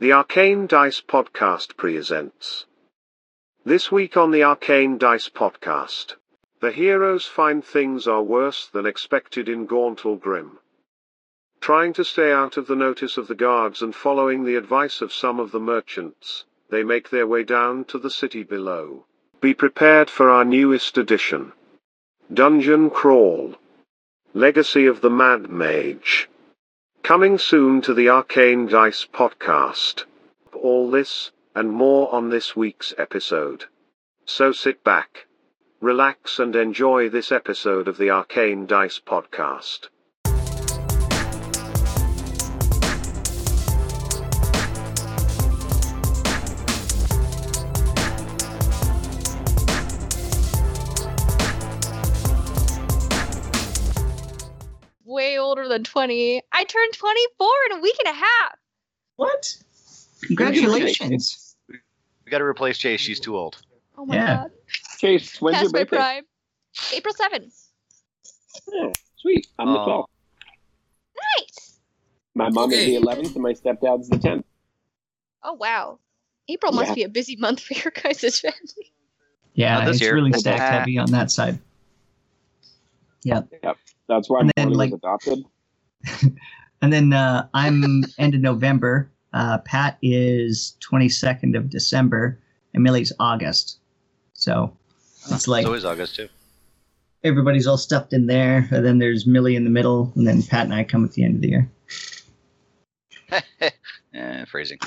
The Arcane Dice Podcast presents. This week on the Arcane Dice Podcast, the heroes find things are worse than expected in Gauntlgrym. Trying to stay out of the notice of the guards and following the advice of some of the merchants, they make their way down to the city below. Be prepared for our newest edition Dungeon Crawl Legacy of the Mad Mage. Coming soon to the Arcane Dice podcast. All this, and more on this week's episode. So sit back, relax, and enjoy this episode of the Arcane Dice podcast. Than 20. I turned 24 in a week and a half. What? Congratulations. We got to replace Chayse. She's too old. Oh my Yeah. god. Chayse, when's Past your birthday? prime. April 7th. Oh, sweet. I'm the Oh. 12th. Nice. My mom is the 11th, and my stepdad's the 10th. Oh wow. April must be a busy month for your guys' family. Yeah, Not this it's year. really stacked heavy on that side. Yeah. Yep. That's why And my then, was like- adopted. And then uh, I'm end of November. Uh, Pat is 22nd of December, and Millie's August. So it's like so is August too. everybody's all stuffed in there, and then there's Millie in the middle, and then Pat and I come at the end of the year. Eh, phrasing.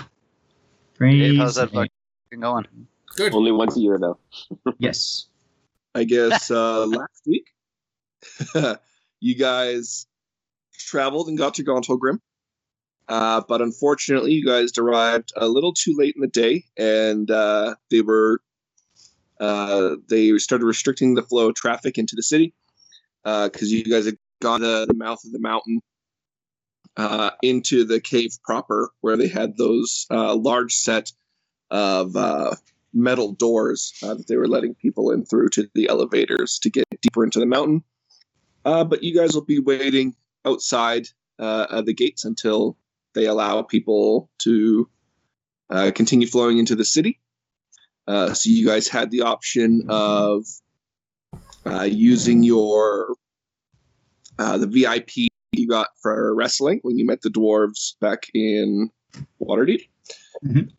Praise Dave, how's that fucking going? Good. Only once a year, though. Yes. I guess uh, last week, you guys traveled and got to Gauntlgrym. Uh, but unfortunately, you guys arrived a little too late in the day, and uh, they were uh, they started restricting the flow of traffic into the city because you guys had gone to the mouth of the mountain uh, into the cave proper, where they had those uh, large set of uh, metal doors uh, that they were letting people in through to the elevators to get deeper into the mountain. Uh, but you guys will be waiting outside uh, of the gates until they allow people to uh, continue flowing into the city. Uh, so you guys had the option of uh, using your uh, the VIP you got for wrestling when you met the dwarves back in Waterdeep, Mhm.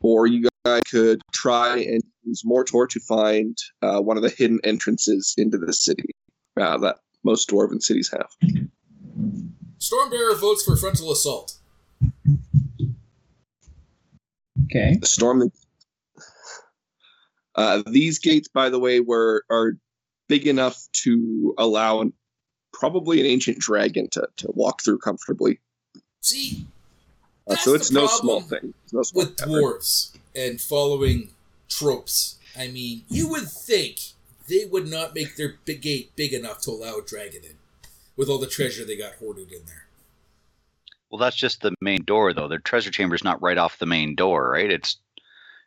or you guys could try and use Mortor to find uh, one of the hidden entrances into the city uh, that most dwarven cities have. Stormbearer votes for frontal assault. Okay. The storm. Uh, these gates, by the way, were are big enough to allow an, probably an ancient dragon to, to walk through comfortably. See, Uh, so it's the no small thing. It's no small with effort. dwarves and following tropes, I mean, you would think they would not make their big gate big enough to allow a dragon in, with all the treasure they got hoarded in there. Well, that's just the main door, though. Their treasure chamber is not right off the main door, right? It's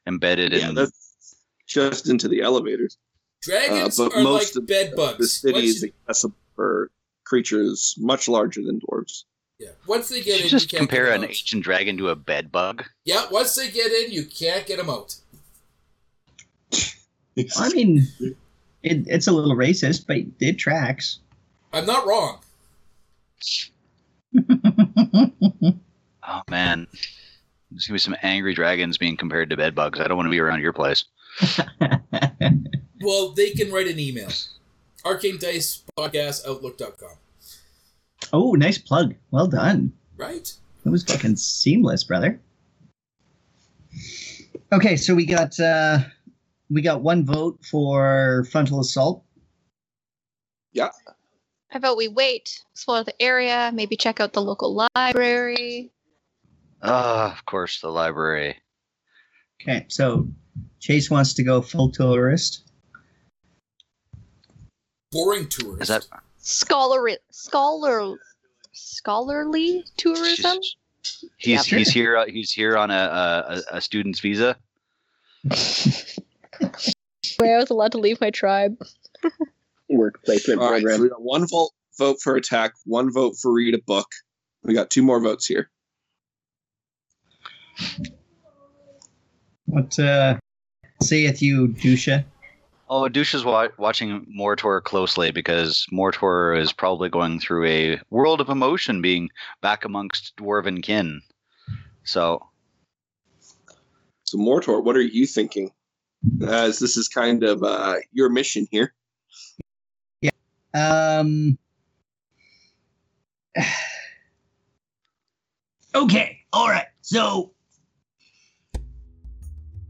embedded Yeah, in. that's just into the elevators. Dragons Uh, but are most like of bed The bugs. city Once, is accessible for creatures much larger than dwarves. yeah, once they You get in, just you can't compare get an 'em out. ancient dragon to a bed bug. Yeah, once they get in, you can't get them out. I mean, it, it's a little racist, but it tracks. I'm not wrong. Oh man, there's gonna be some angry dragons being compared to bed bugs. I don't want to be around your place. Well, they can write an email. Arcane Dice Podcast Outlook.com. oh, nice plug. Well done. Right? It was fucking seamless, brother. Okay, so we got uh we got one vote for frontal assault. Yeah. I vote we wait, explore the area, maybe check out the local library. Ah, of course, the library. Okay, so Chayse wants to go full tourist. Boring tourist. Is that Scholar scholar scholarly tourism? he's Yeah. he's here uh, he's here on a, a a student's visa? Where I was allowed to leave my tribe. Work placement All right, so program. we got one vote vote for attack, one vote for read a book. We got two more votes here. What uh, saith you, Dusha? Oh, Douche is wa- watching Mortor closely because Mortor is probably going through a world of emotion being back amongst dwarven kin. So, So, Mortor, what are you thinking? As this is kind of uh, your mission here. Yeah. Um. Okay, all right. So,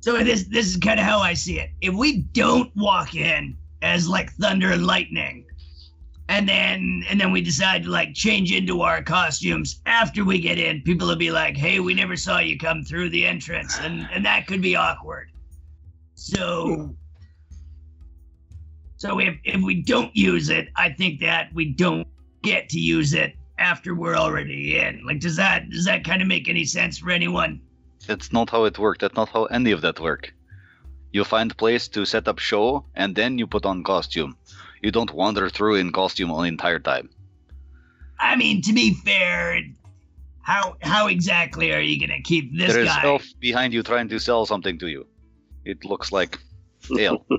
so this this is kind of how I see it. If we don't walk in as like thunder and lightning, and then and then we decide to like change into our costumes after we get in, people will be like, "Hey, we never saw you come through the entrance," and and that could be awkward. So. So if, if we don't use it, I think that we don't get to use it after we're already in. Like, does that does that kind of make any sense for anyone? That's not how it worked. That's not how any of that work. You find place to set up show, and then you put on costume. You don't wander through in costume all the entire time. I mean, to be fair, how how exactly are you gonna keep this there is guy? elf behind you trying to sell something to you. It looks like ale.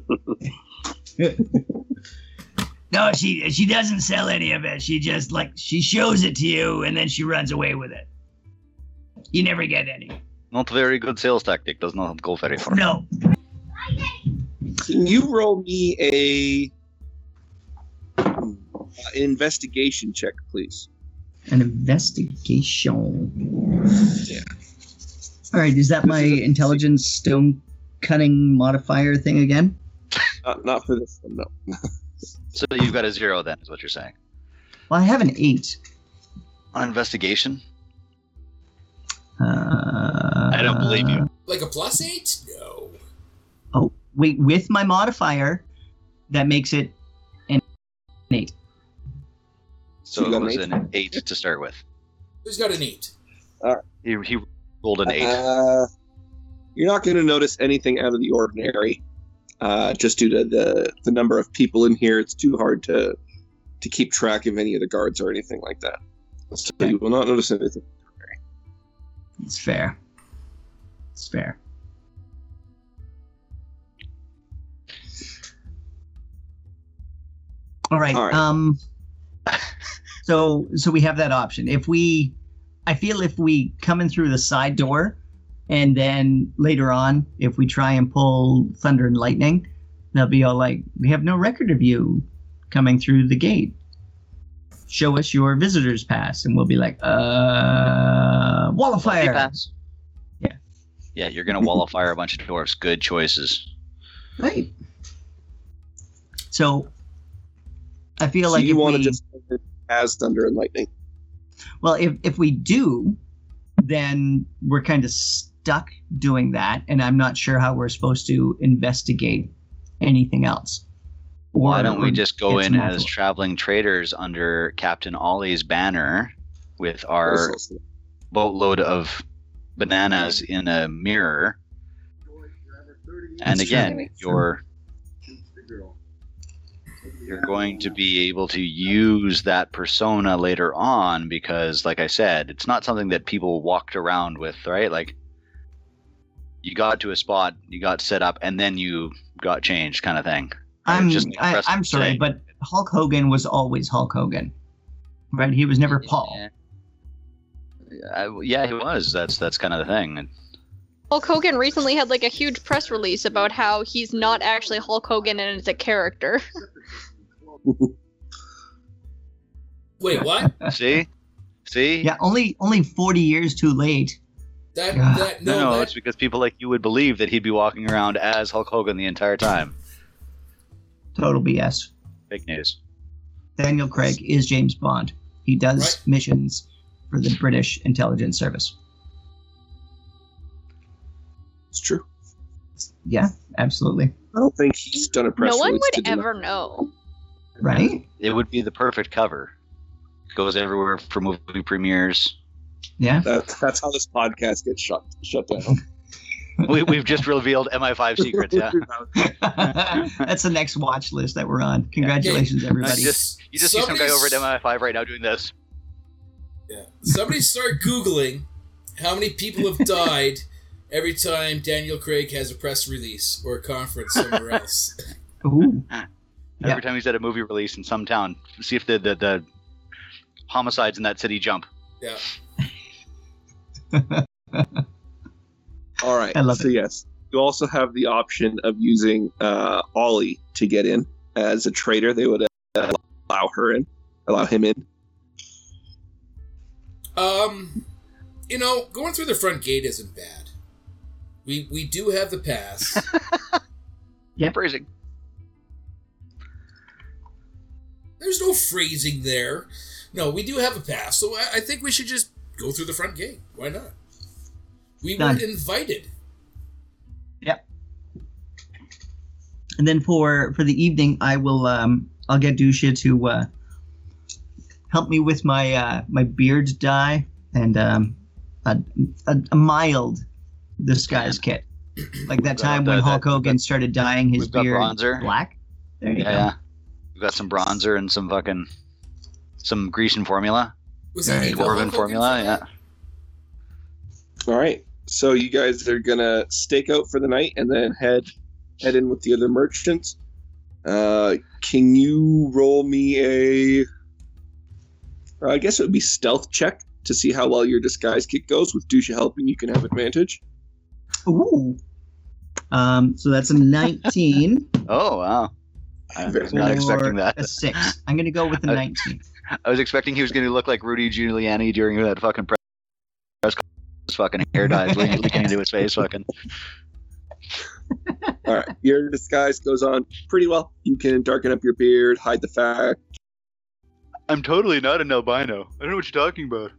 No, she she doesn't sell any of it. She just like she shows it to you and then she runs away with it. You never get any. not very good sales tactic. Does not go very far. No. Can you roll me a uh, investigation check, please? An investigation. Yeah. All right. Is that my intelligence stone cutting modifier thing again? Not, not for this one, no. So you've got a zero then, is what you're saying. Well, I have an eight. On investigation? Uh, I don't believe you. Like a plus eight? No. Oh, wait. With my modifier, that makes it an eight. So You it got an was eight? an eight to start with. Who's got an eight? He, he rolled an eight. Uh, you're not going to notice anything out of the ordinary, uh, just due to the the number of people in here. It's too hard to to keep track of any of the guards or anything like that. So you will not notice anything. It's fair. It's fair. All right. All right. Um so so we have that option. If we I feel if we come in through the side door and then later on if we try and pull thunder and lightning, they'll be all like we have no record of you coming through the gate. Show us your visitor's pass and we'll be like, uh wall of Lucky fire. pass. Yeah. Yeah, you're gonna wall of fire a bunch of dwarfs. Good choices. Right. So I feel So like you want to just as thunder and lightning. well, if if we do, then we're kind of stuck doing that, and I'm not sure how we're supposed to investigate anything else. Why don't we just go in some as info. traveling traders under Captain Ollie's banner with our boatload of bananas in a mirror? And That's again, you're you're going to be able to use that persona later on because like I said, it's not something that people walked around with, right? Like you got to a spot, you got set up, and then you got changed kind of thing. I'm just I, I'm sorry, saying. but Hulk Hogan was always Hulk Hogan, right? He was never Paul. Yeah. I- yeah, he was. That's that's kind of the thing. And Hulk Hogan recently had like a huge press release about how he's not actually Hulk Hogan and it's a character. Wait, what? See, see, Yeah, only only 40 years too late. That that no, no, no, that, it's because people like you would believe that he'd be walking around as Hulk Hogan the entire time. Total BS. Fake news. Daniel Craig is James Bond. He does Right. missions for the British intelligence service. It's true. Yeah, absolutely. I don't think he's done a press no one release to would deny- ever know. Right? It would be the perfect cover. Goes everywhere for movie premieres. Yeah. That, that's how this podcast gets shut shut down. we, we've just revealed MI5 secrets. Yeah, That's the next watch list that we're on. Congratulations, everybody. just- you just see some guy over at MI5 right now doing this. Yeah. Somebody start googling how many people have died every time Daniel Craig has a press release or a conference somewhere else. Ooh. Every Yeah. time he's at a movie release in some town, see if the the, the homicides in that city jump. yeah. All right. I love so it. yes, you also have the option of using uh, Ollie to get in as a trader. They would uh, allow her in, allow him in. Um, you know, going through the front gate isn't bad. We we do have the pass. yeah, Phrasing. There's no phrasing there. No, we do have a pass, so I, I think we should just go through the front gate. Why not? We Done. were invited. Yep. And then for for the evening, I will um I'll get Dusha to uh, help me with my uh, my beard dye and um a, a, a mild disguise kit, like that time when Hulk we've Hogan got- started dyeing his we've got beard bronzer. black. There you Yeah, go. yeah. We've got some bronzer and some fucking some grease and formula. Was There it you Evil go. Dwarven Hulk formula, yeah. All right. So you guys are gonna stake out for the night and then head head in with the other merchants. Uh, can you roll me a? I guess it would be stealth check to see how well your disguise kit goes. With Dusha helping, you can have advantage. Ooh. Um. So that's a nineteen. Oh wow. I Very was not or expecting that. A six. I'm gonna go with a I- nineteen. I was expecting he was going to look like Rudy Giuliani during that fucking press conference. His fucking hair dye leaking leaking into his face. Fucking. All right, your disguise goes on pretty well. You can darken up your beard, hide the fact. I'm totally not an albino. I don't know what you're talking about.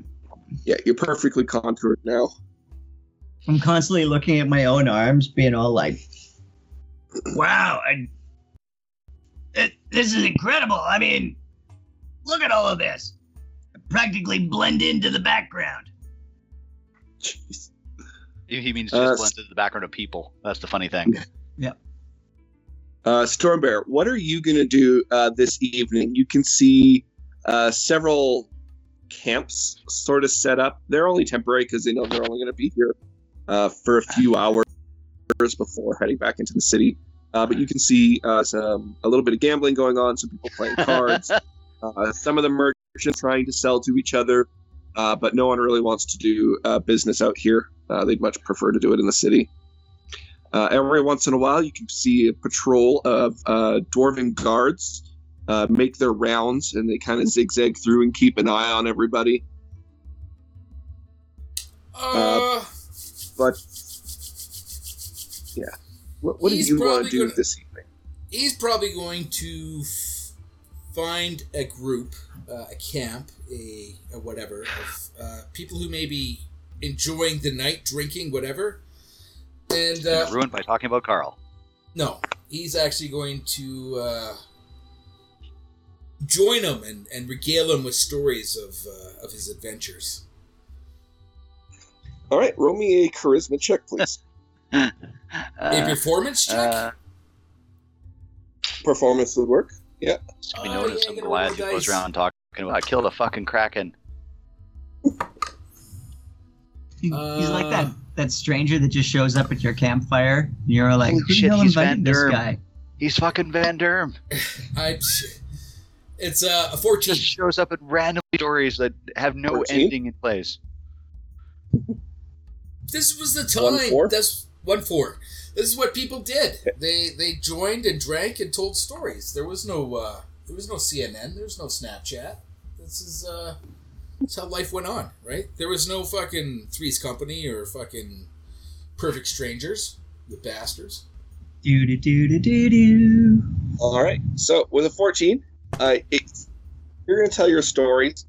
Yeah, you're perfectly contoured now. I'm constantly looking at my own arms, being all like, Wow, I, it, this is incredible. I mean, look at all of this. I practically blend into the background. Jeez. He he means Uh, just s- blends into the background of people. That's the funny thing. Yeah. Uh, Stormbear, what are you going to do uh, this evening? You can see uh, several camps sort of set up. They're only temporary because they know they're only going to be here uh, for a few hours before heading back into the city. Uh, but you can see uh, some a little bit of gambling going on, some people playing cards, uh, some of the merchants trying to sell to each other, uh, but no one really wants to do uh, business out here. Uh, they'd much prefer to do it in the city. Uh, every once in a while, you can see a patrol of uh, dwarven guards uh, make their rounds, and they kind of zigzag through and keep an eye on everybody. Uh, But yeah, what, what do you want to do gonna- this evening? he's probably going to f- find a group, uh, a camp, a, a whatever, of uh, people who may be enjoying the night, drinking, whatever. And uh, Ruined by talking about Carl. no, he's actually going to uh, join them and, and regale them with stories of uh, of his adventures. All right, roll me a charisma check, please. a Uh, performance check. uh, Performance would work. it's gonna be yeah, as some get a Goliath who goes around talking about I killed a fucking kraken. He- he's like that Uh. that stranger that just shows up at your campfire. And you're like, Holy who the shit, hell he's invited Van this Derm. guy? He's fucking Van Derm. I, it's uh, a fourteen. Just shows up at random stories that have no 14? ending in place. This was the One time. four? That's one four. This is what people did. They they joined and drank and told stories. There was no uh, there was no CNN. There was no Snapchat. This is uh, that's how life went on, right? There was no fucking Three's Company or fucking Perfect Strangers, the bastards. Do do do do do do. All right. So with a 14, uh, you're going to tell your stories.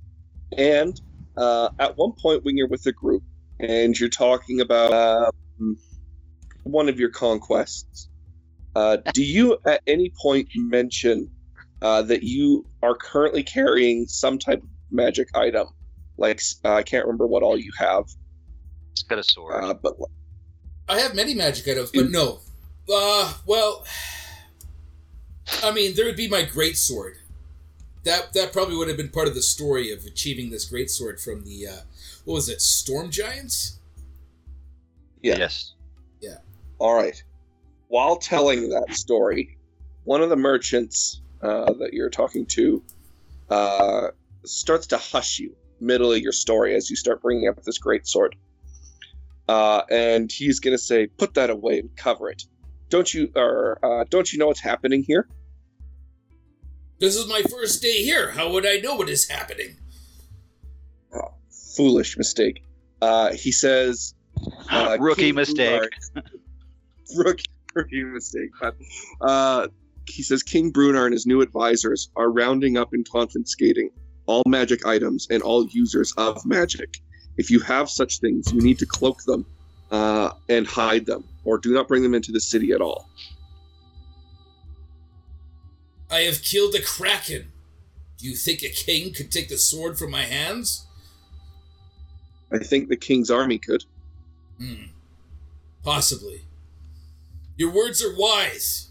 And uh, at one point, when you're with a group and you're talking about um, one of your conquests, uh, do you at any point mention uh, that you are currently carrying some type of magic item? Like, uh, I can't remember what all you have, He's got a sword. uh, but I have many magic items, but no. Uh, well, I mean, there would be my great sword. That that probably would have been part of the story of achieving this great sword from the uh, what was it, Storm Giants? Yeah. Yes. All right. While telling that story, one of the merchants uh, that you're talking to uh, starts to hush you middle of your story as you start bringing up this great sword. Uh, and he's going to say, "Put that away and cover it. Don't you or uh, don't you know what's happening here?" This is my first day here. How would I know what is happening? Foolish mistake. Uh, he says, uh, Rookie King mistake. Brunard- rookie, rookie mistake. But, uh, he says King Bruenor and his new advisors are rounding up and confiscating all magic items and all users of magic. If you have such things, you need to cloak them uh, and hide them, or do not bring them into the city at all. I have killed a kraken. Do you think a king could take the sword from my hands? I think the king's army could. Hmm. Possibly. Your words are wise.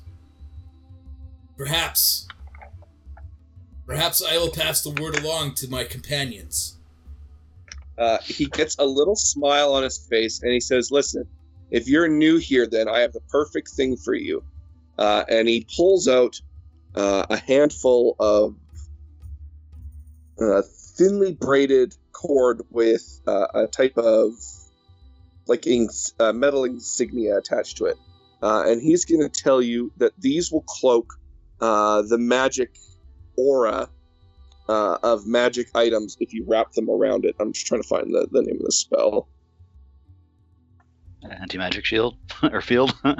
Perhaps. Perhaps I will pass the word along to my companions. Uh, he gets a little smile on his face and he says, Listen, if you're new here, then I have the perfect thing for you. Uh, and he pulls out uh, a handful of uh, thinly braided cord with uh, a type of like ins- uh, metal insignia attached to it. Uh, and he's going to tell you that these will cloak uh, the magic aura uh, of magic items if you wrap them around it. I'm just trying to find the, the name of the spell. Anti magic shield or field.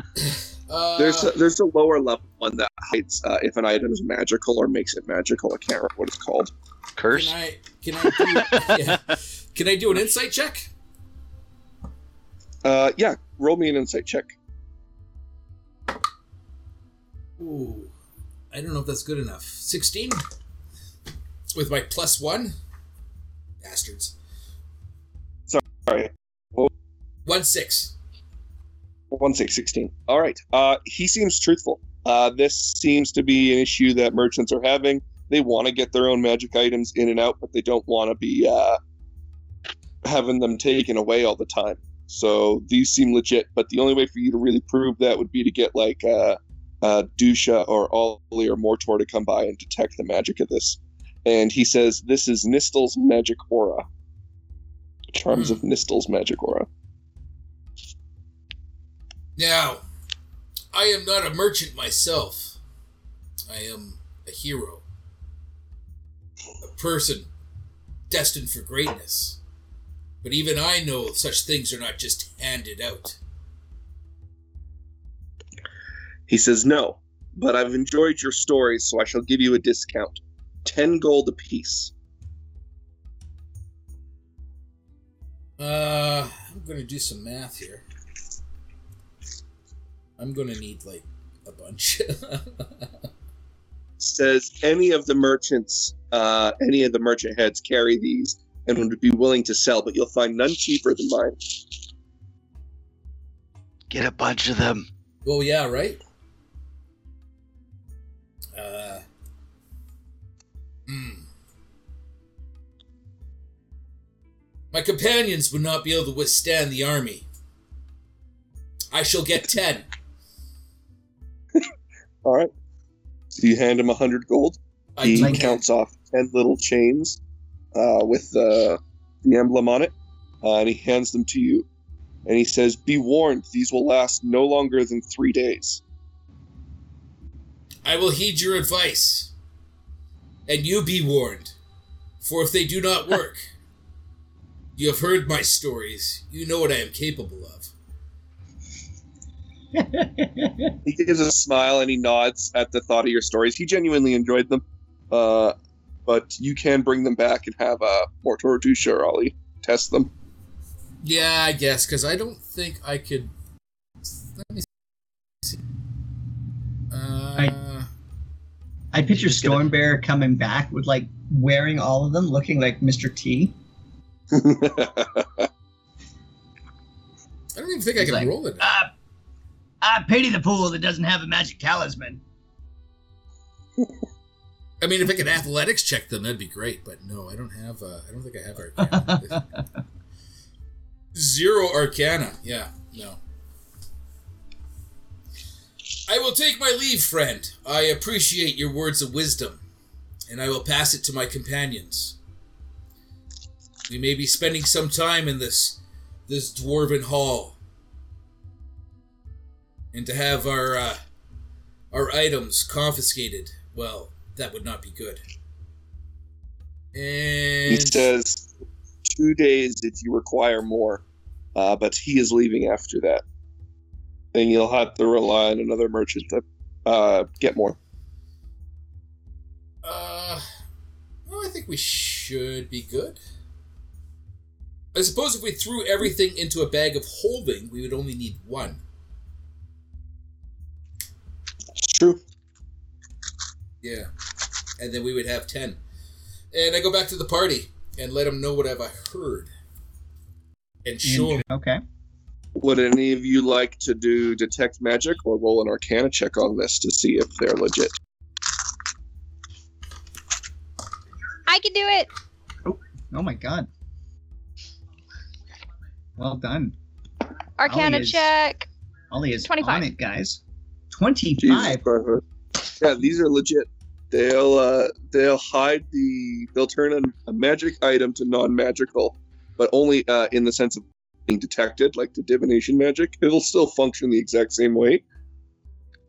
Uh, There's a, there's a lower level one that hides uh, if an item is magical or makes it magical. I can't remember what it's called. Curse. Can I can I do yeah. Can I do an insight check? Uh, yeah, roll me an insight check. Ooh, I don't know if that's good enough. Sixteen with my plus one. Bastards. Sorry, One six. one six sixteen. All right. Uh, he seems truthful. Uh, this seems to be an issue that merchants are having. They want to get their own magic items in and out, but they don't want to be uh, having them taken away all the time. So these seem legit, but the only way for you to really prove that would be to get like uh, Dusha or Ollie or Mortor to come by and detect the magic of this. And he says this is Nystul's magic aura. Charms of Nystul's magic aura. Now, I am not a merchant myself. I am a hero. A person destined for greatness. But even I know such things are not just handed out. He says, No, but I've enjoyed your stories, so I shall give you a discount. 10 gold apiece. Uh, I'm going to do some math here. I'm going to need like a bunch. Says any of the merchants, uh, any of the merchant heads carry these and would be willing to sell, but you'll find none cheaper than mine. Get a bunch of them. well, yeah, right? My companions would not be able to withstand the army. I shall get ten. All right. So you hand him a hundred gold. I He Like- counts off ten little chains uh, with the the emblem on it, uh, and he hands them to you. And he says, "Be warned; these will last no longer than three days." I will heed your advice. And you be warned, for if they do not work, you have heard my stories. You know what I am capable of. He gives a smile and he nods at the thought of your stories. He genuinely enjoyed them, uh, but you can bring them back and have uh, Mortor Dusha or Ollie test them. Yeah, I guess, because I don't think I could. Let me see. Uh, I picture Stormbear coming back with like wearing all of them, looking like Mr. T. I don't even think I He's can like, roll it. I, I pity the pool that doesn't have a magic talisman. I mean, if I could athletics check them, that'd be great. But no, I don't have. Uh, I don't think I have Arcana. Zero Arcana. Yeah. No. I will take my leave, friend. I appreciate your words of wisdom, and I will pass it to my companions. We may be spending some time in this this dwarven hall, and to have our uh, our items confiscated. Well, that would not be good. And He says two days if you require more, uh, but he is leaving after that. And you'll have to rely on another merchant to uh, get more. Uh, well, I think we should be good. I suppose if we threw everything into a bag of holding, we would only need one. It's true. Yeah. And then we would have ten. And I go back to the party and let them know what I've heard. And show them. Okay. Would any of you like to do detect magic or roll an arcana check on this to see if they're legit? I can do it. Oh, Oh my god. Well done. Arcana is- check. Ollie is 25. on it, guys. Jesus 25. Yeah, these are legit. They'll uh, they'll hide the they'll turn a, a magic item to non-magical, but only uh, in the sense of being detected, like the divination magic. It'll still function the exact same way.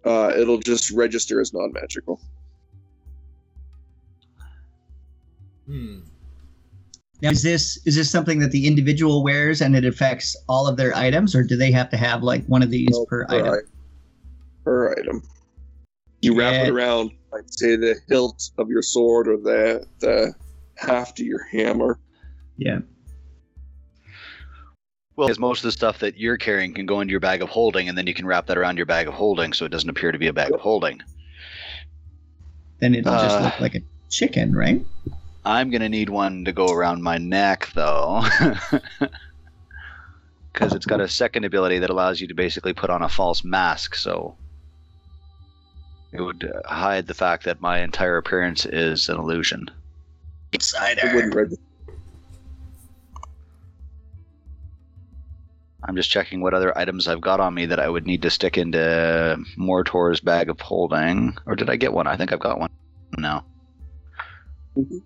Uh, it'll just register as non-magical. Hmm. Now, is this is this something that the individual wears and it affects all of their items, or do they have to have like one of these No, per item? i- Per item. You wrap it Yeah. around, like say the hilt of your sword or the the haft of your hammer. Yeah. Well, because most of the stuff that you're carrying can go into your bag of holding, and then you can wrap that around your bag of holding, so it doesn't appear to be a bag of holding. Then it'll just Uh. look like a chicken, right? I'm gonna need one to go around my neck, though, because it's got a second ability that allows you to basically put on a false mask. So it would uh, hide the fact that my entire appearance is an illusion. Wouldn't. I'm just checking what other items I've got on me that I would need to stick into Mortor's bag of holding. Or did I get one? I think I've got one now. Mhm.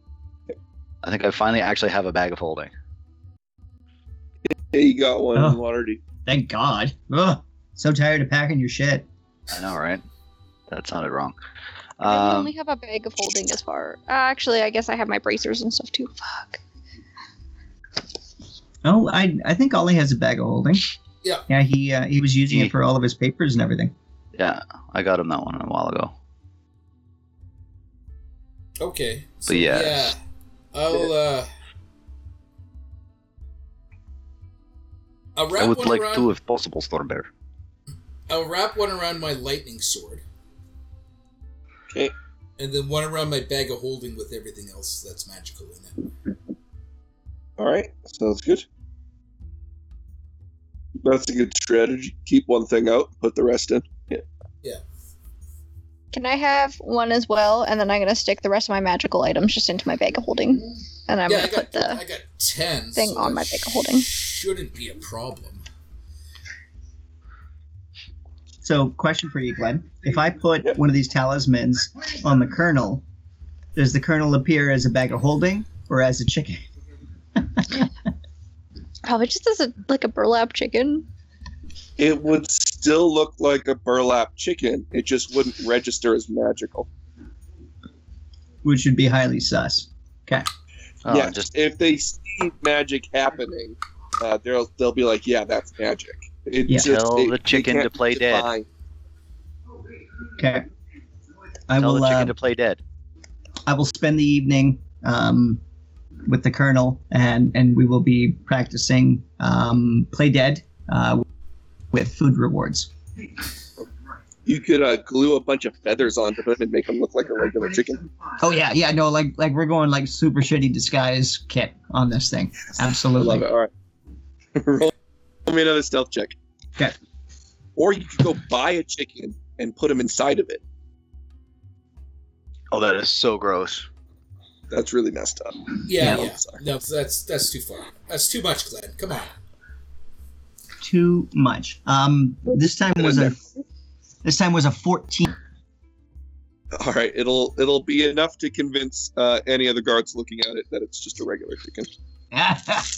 I think I finally actually have a bag of holding. Hey, you got one Oh. in Waterdeep. Thank God. Ugh. So tired of packing your shit. I know, right? That sounded wrong. I Um, only have a bag of holding as far. Uh, actually, I guess I have my bracers and stuff too. Fuck. Oh, I I think Ollie has a bag of holding. Yeah. Yeah, he uh, he was using He- it for all of his papers and everything. yeah, I got him that one a while ago. Okay. So, But yes. yeah. I'll, uh. I'll wrap I would one like around, to, if possible, Stormbear. I'll wrap one around my lightning sword. Okay. And then one around my bag of holding with everything else that's magical in it. All right, sounds good. That's a good strategy. Keep one thing out, put the rest in. Yeah. Yeah. Can I have one as well? And then I'm gonna stick the rest of my magical items just into my bag of holding. And I'm yeah, gonna got put the. I got ten. thing so on my bag of holding. Shouldn't be a problem. So, question for you, Glen: If I put one of these talismans on the colonel, does the colonel appear as a bag of holding or as a chicken? Probably just as a like a burlap chicken. It would still look like a burlap chicken. It just wouldn't register as magical. Which would be highly sus. Okay. Oh, yeah, just if they see magic happening, uh, they'll they'll be like, "Yeah, that's magic." It Yeah. Tell it- the chicken to play dead. Okay. I tell will. the chicken Uh, to play dead. I will spend the evening um, with the colonel, and and we will be practicing um, play dead uh, with food rewards. You could uh, glue a bunch of feathers onto them and make them look like a regular chicken. Oh yeah, yeah, no, like like we're going like super shitty disguise kit on this thing. Absolutely. Love it. All right. Roll me another stealth check. Okay. Or you could go buy a chicken and put them inside of it. Oh, that is so gross. That's really messed up. Yeah, Yeah. yeah. No, that's that's too far. That's too much, Glen. Come on. Too much. Um, this time was a this time was a fourteen. All right, it'll it'll be enough to convince uh, any of the guards looking at it that it's just a regular chicken. you That's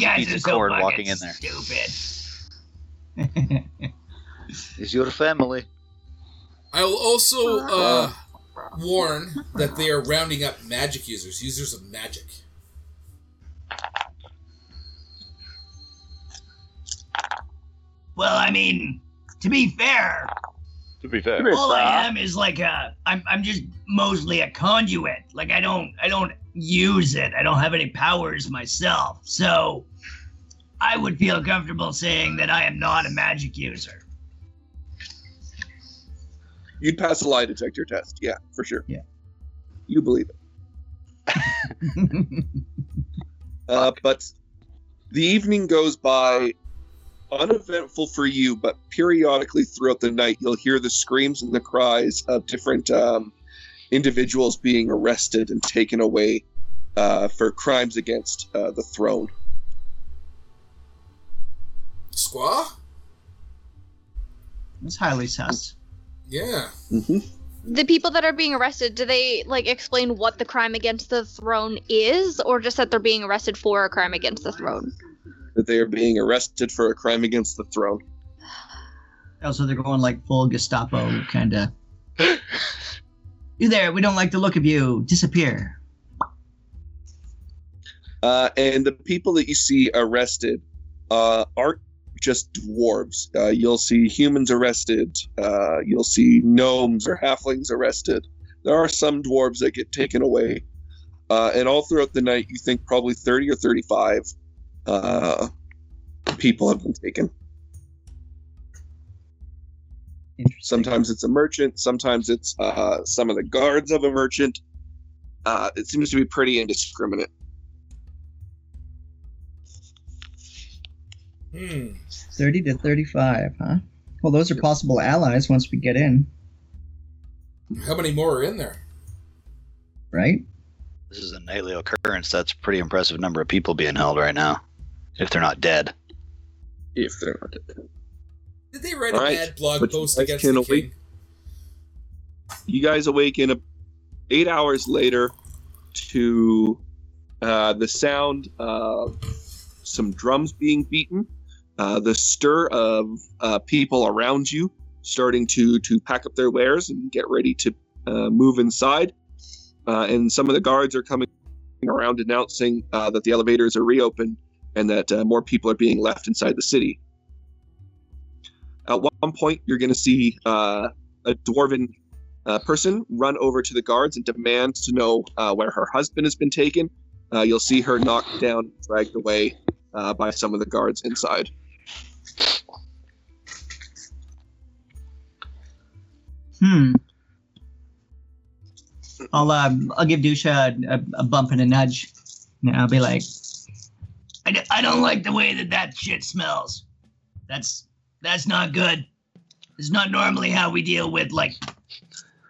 guys Pizza are so Cord fucking walking in there. stupid. Is your family? I'll also uh, warn that they are rounding up magic users, users of magic. Well, I mean, to be fair, To be fair. all I am is like a I'm I'm just mostly a conduit. Like I don't I don't use it. I don't have any powers myself. So I would feel comfortable saying that I am not a magic user. You'd pass a lie detector test, yeah, for sure. Yeah. You believe it. Uh, but the evening goes by uneventful for you, but periodically throughout the night, you'll hear the screams and the cries of different um, individuals being arrested and taken away uh, for crimes against uh, the throne. Squaw? It's highly sus. Yeah. Mm-hmm. The people that are being arrested, do they like explain what the crime against the throne is, or just that they're being arrested for a crime against the throne? That they are being arrested for a crime against the throne. Also, they're going like full Gestapo kind of. you there? We don't like the look of you. Disappear. Uh, and the people that you see arrested uh, aren't just dwarves. Uh, you'll see humans arrested. Uh, you'll see gnomes or halflings arrested. There are some dwarves that get taken away. Uh, and all throughout the night, you think probably 30 or 35 uh, people have been taken. Sometimes it's a merchant, sometimes it's uh, some of the guards of a merchant. Uh, it seems to be pretty indiscriminate. Hmm. 30 to 35, huh? Well, those are possible allies once we get in, How many more are in there? right? This is a nightly occurrence. That's a pretty impressive number of people being held right now. If they're not dead. If they're not dead. Did they write All a right, bad blog but post guys against can the awake- king? you guys awaken a, eight hours later to uh, the sound of some drums being beaten, uh, the stir of uh, people around you starting to to pack up their wares and get ready to uh, move inside, uh, and some of the guards are coming around announcing uh, that the elevators are reopened and that uh, more people are being left inside the city. At one point, you're going to see uh, a dwarven uh, person run over to the guards and demand to know uh, where her husband has been taken. Uh, you'll see her knocked down, dragged away uh, by some of the guards inside. Hmm. I'll um, I'll give Dusha a, a, a bump and a nudge. And I'll be like, I, d- I don't like the way that that shit smells. That's that's not good. It's not normally how we deal with like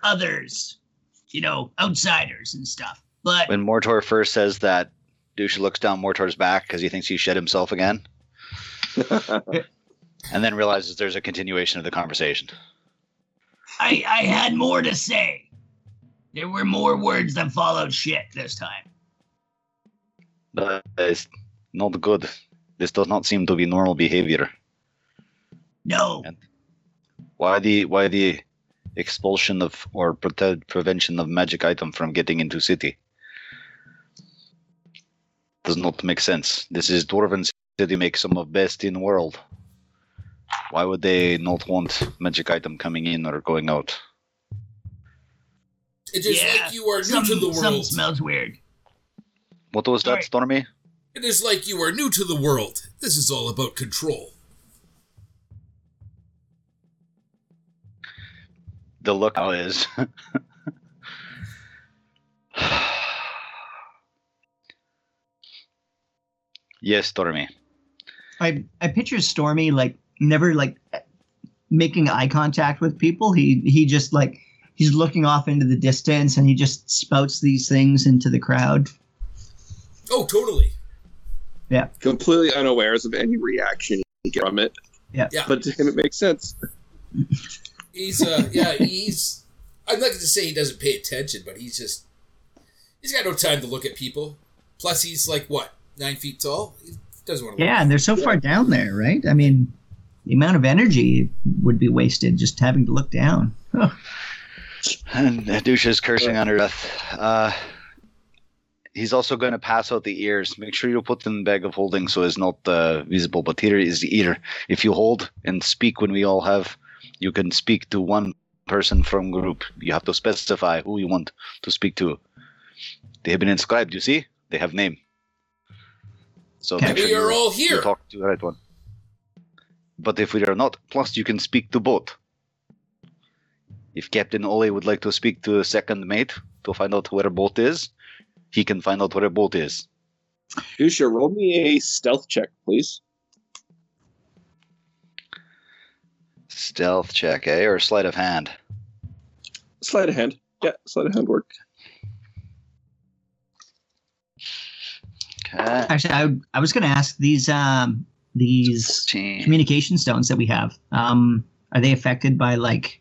others, you know, outsiders and stuff. But When Mortor first says that, Dusha looks down Mortor's back because he thinks he shed himself again, and then realizes there's a continuation of the conversation. I I had more to say. There were more words that followed shit this time. But it's not good. This does not seem to be normal behavior. No, Why the why the expulsion of or prote- prevention of magic item from getting into city? Does not make sense. This is Dwarven city makes some of best in world. Why would they not want magic item coming in or going out? It is yeah, like you are new some, to the some world. smells weird. What was that, Stormy? It is like you are new to the world. This is all about control. The look now is. yes, Stormy. I I picture Stormy like never like making eye contact with people. He he just like he's looking off into the distance and he just spouts these things into the crowd. Oh, totally. Completely unawares of any reaction from it. Yeah. But to him, it makes sense. He's uh yeah, he's I'm not gonna say he doesn't pay attention, but he's just he's got no time to look at people. Plus he's like what, nine feet tall? He doesn't want to Yeah, and they're so far down there, right? I mean, the amount of energy would be wasted just having to look down. And Dusha's cursing under breath. Uh, he's also going to pass out the ears. Make sure you put them in the bag of holding so it's not uh, visible. But here is the ear. If you hold and speak when we all have, you can speak to one person from group. You have to specify who you want to speak to. They have been inscribed. You see, they have name. So make sure We are you- all you here. talk to the right one. But if we are not, plus you can speak to both. If Captain Ole would like to speak to a second mate to find out where boat is, he can find out where a boat is. Dusha, roll me a stealth check, please. Stealth check, eh? Or sleight of hand? Sleight of hand. Yeah, sleight of hand work. Okay. Actually, I, I was going to ask these um, these 14. communication stones that we have. Um, are they affected by like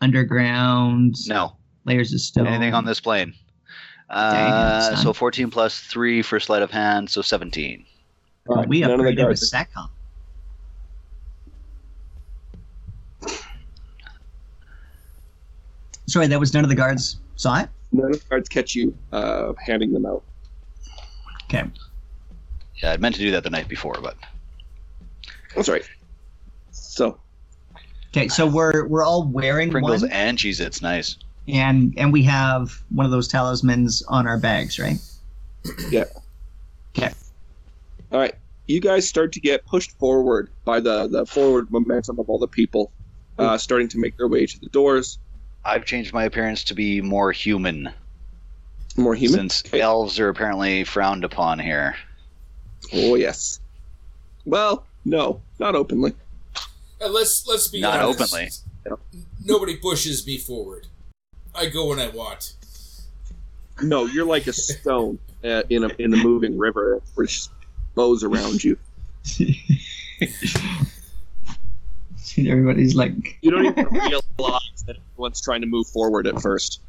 underground No. layers of stone? Anything on this plane? Dang Uh, it, so 14 plus 3 for sleight of hand, so 17. Well, Alright, we none the upgraded with guards. SATCOM. Sorry, that was none of the guards saw it. None of the guards catch you uh, handing them out. Okay. Yeah, I meant to do that the night before, but That's right. So, Okay, so we're we're all wearing Pringles one, and Cheez Its, nice. And and we have one of those talismans on our bags, right? Yeah. Okay. All right, you guys start to get pushed forward by the the forward momentum of all the people, uh, starting to make their way to the doors. I've changed my appearance to be more human, More human. since Okay. elves are apparently frowned upon here. Oh yes. Well, no, not openly. Uh, let's let's be Not honest. openly. Nobody pushes me forward. I go when I want. No, you're like a stone uh, in a in a moving river, which bows around you. Everybody's like, You don't even realize that everyone's trying to move forward at first.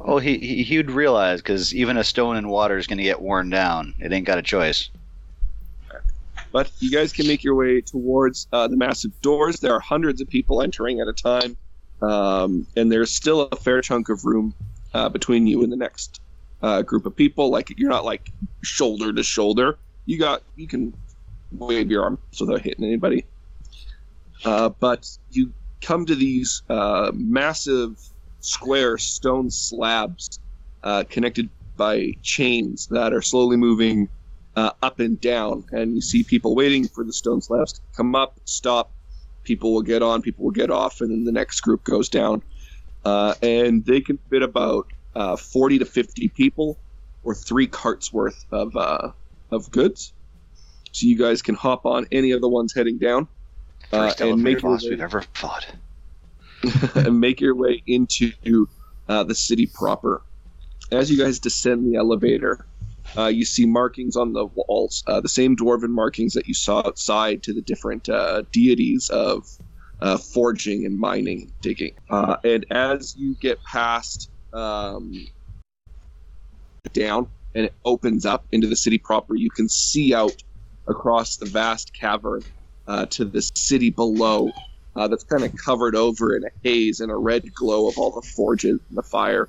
Oh, he he he'd realize because even a stone in water is going to get worn down. It ain't got a choice. But you guys can make your way towards uh, the massive doors. There are hundreds of people entering at a time, um, and there's still a fair chunk of room uh, between you and the next uh, group of people. Like you're not like shoulder to shoulder. You got you can wave your arms without hitting anybody. Uh, but you come to these uh, massive square stone slabs uh, connected by chains that are slowly moving uh, up and down, and you see people waiting for the stone slabs to come up, stop. People will get on, people will get off, and then the next group goes down. Uh, and they can fit about uh, 40 to 50 people, or three carts worth of uh, of goods. So you guys can hop on any of the ones heading down uh, First and make your way- we've ever fought. and make your way into uh, the city proper. As you guys descend the elevator, uh, you see markings on the walls, uh, the same dwarven markings that you saw outside to the different uh, deities of uh, forging and mining, digging. Uh, and as you get past um, down and it opens up into the city proper, you can see out across the vast cavern uh, to the city below that's kind of covered over in a haze and a red glow of all the forges and the fire.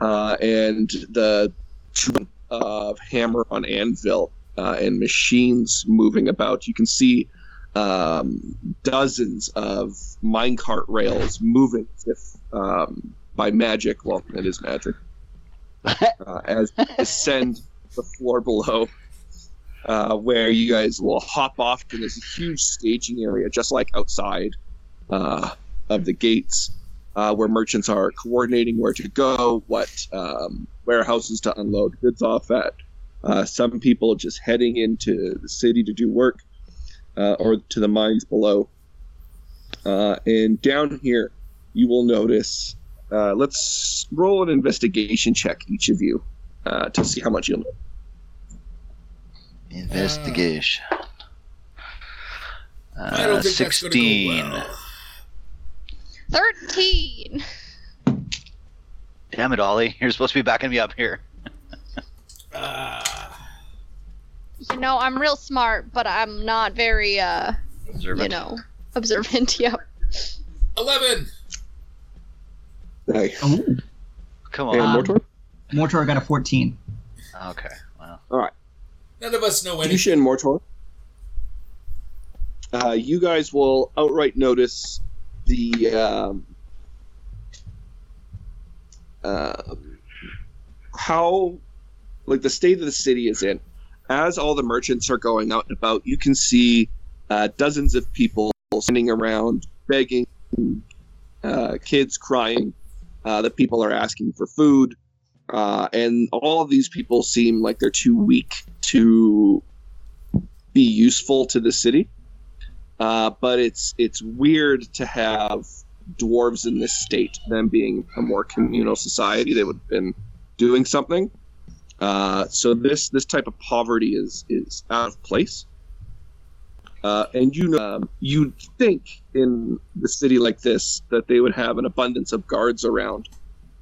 And the of hammer on anvil uh, and machines moving about. You can see um, dozens of minecart rails moving as if um, by magic. Well, it is magic. Uh, as ascend the floor below, uh, where you guys will hop off to this huge staging area, just like outside uh, of the gates, uh, where merchants are coordinating where to go, what um, warehouses to unload goods off at. Uh, some people just heading into the city to do work, uh, or to the mines below. Uh, and down here, you will notice. Uh, let's roll an investigation check, each of you, uh, to see how much you'll know. Investigation. I don't Uh, think that's going to 16. go well. Thirteen. Damn it, Ollie. You're supposed to be backing me up here. Ah. You know, I'm real smart, but I'm not very, uh, you Observant. know, observant. Yep. 11. Nice. Ooh. Come And on. Mortor? Mortor got a 14. Okay. Wow. All right. None of us know anything. Yusha and Mortor. Uh, you guys will outright notice the um, um, how like the state of the city is in. As all the merchants are going out and about, you can see uh, dozens of people standing around begging, uh, kids crying. Uh, the people are asking for food, uh, and all of these people seem like they're too weak to be useful to the city. Uh, but it's it's weird to have dwarves in this state. Them being a more communal society, they would have been doing something. Uh, so this this type of poverty is is out of place. Uh, and you know, um, you'd think in the city like this that they would have an abundance of guards around,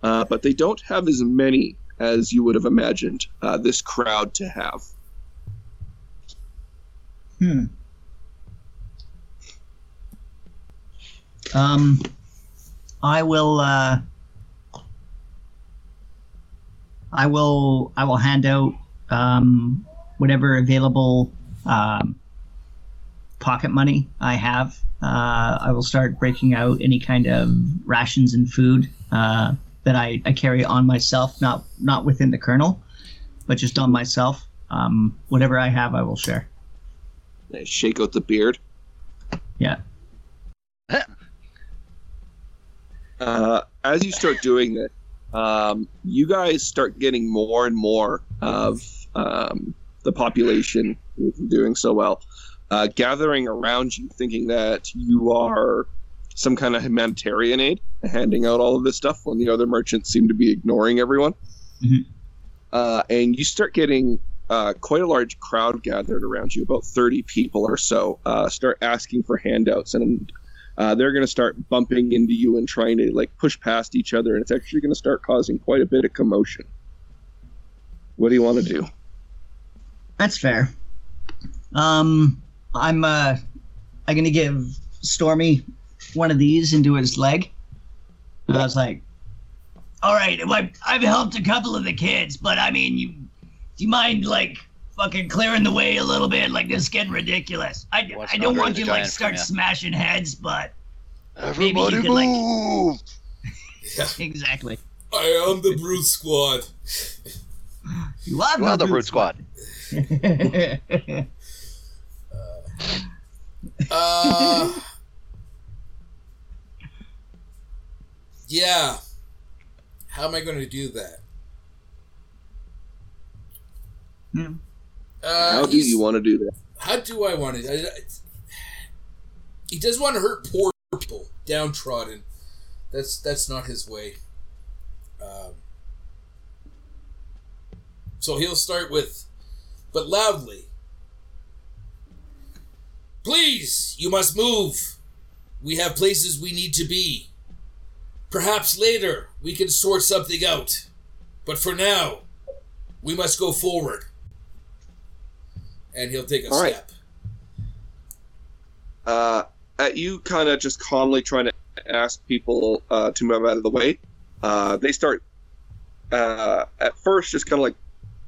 uh, but they don't have as many as you would have imagined uh, this crowd to have. Hmm. Um, I will. Uh, I will. I will hand out um, whatever available um, pocket money I have. Uh, I will start breaking out any kind of rations and food uh, that I, I carry on myself, not not within the kernel, but just on myself. Um, whatever I have, I will share. Shake out the beard. Yeah. Uh, as you start doing that, um, you guys start getting more and more of um, the population doing so well, uh, gathering around you, thinking that you are some kind of humanitarian aid, handing out all of this stuff when the other merchants seem to be ignoring everyone. Mhm. Uh, and you start getting uh, quite a large crowd gathered around you, about 30 people or so, uh, start asking for handouts. And uh, they're going to start bumping into you and trying to like push past each other. And it's actually going to start causing quite a bit of commotion. What do you want to do? That's fair. Um, I'm uh, I'm gonna give Stormy one of these into his leg. And I was like, All right, I've helped a couple of the kids, but I mean, you do you mind like fucking clearing the way a little bit? Like this is getting ridiculous. I, What's I don't want you to like start smashing heads, but Everybody you could, like- Yeah. exactly. I am the Brute Squad. "You are Well, the brute Brute Squad. Uh, yeah. How am I going to do that? Hmm. Uh, How do you want to do that? How do I want to? He doesn't want to hurt poor people, downtrodden. That's that's not his way. Um, so he'll start with, but loudly. Please, you must move. We have places we need to be. Perhaps later we can sort something out. But for now, we must go forward. And he'll take a All right. step. uh, at you kind of just calmly trying to ask people uh, to move out of the way, uh, they start uh, at first just kind of like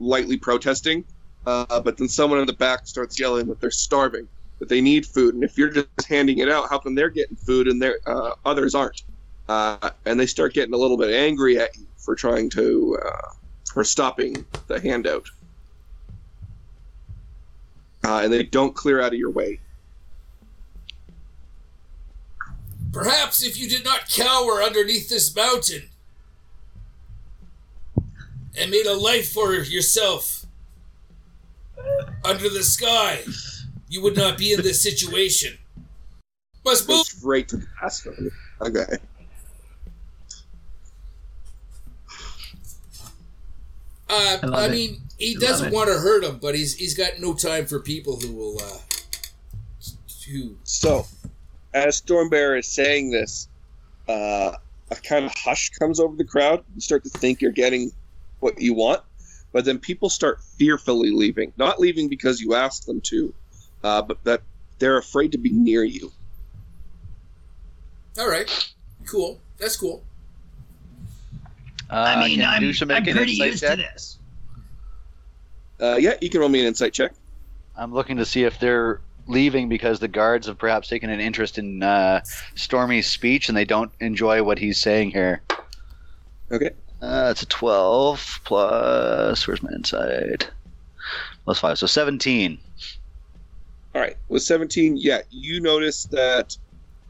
lightly protesting, uh, but then someone in the back starts yelling that they're starving, that they need food, and if you're just handing it out, how come they're getting food and their uh, others aren't? Uh, and they start getting a little bit angry at you for trying to uh, for stopping the handout, uh, and they don't clear out of your way. Perhaps if you did not cower underneath this mountain and made a life for yourself under the sky, you would not be in this situation. Must Go move. straight to the past. Okay. Uh, I I mean, he I doesn't want to hurt him, but he's he's got no time for people who will uh, Who? So, as Stormbear is saying this, uh, a kind of hush comes over the crowd. You start to think you're getting what you want, but then people start fearfully leaving. Not leaving because you asked them to, uh, but that they're afraid to be near you. All right. Cool. That's cool. Uh, I mean, can I'm, Dusha I'm pretty used check? to this. Uh, yeah, you can roll me an insight check. I'm looking to see if they're leaving because the guards have perhaps taken an interest in uh, Stormy's speech and they don't enjoy what he's saying here. Okay. Uh, it's a 12 plus. Where's my insight? Plus 5. So 17. All right. With 17, yeah, you notice that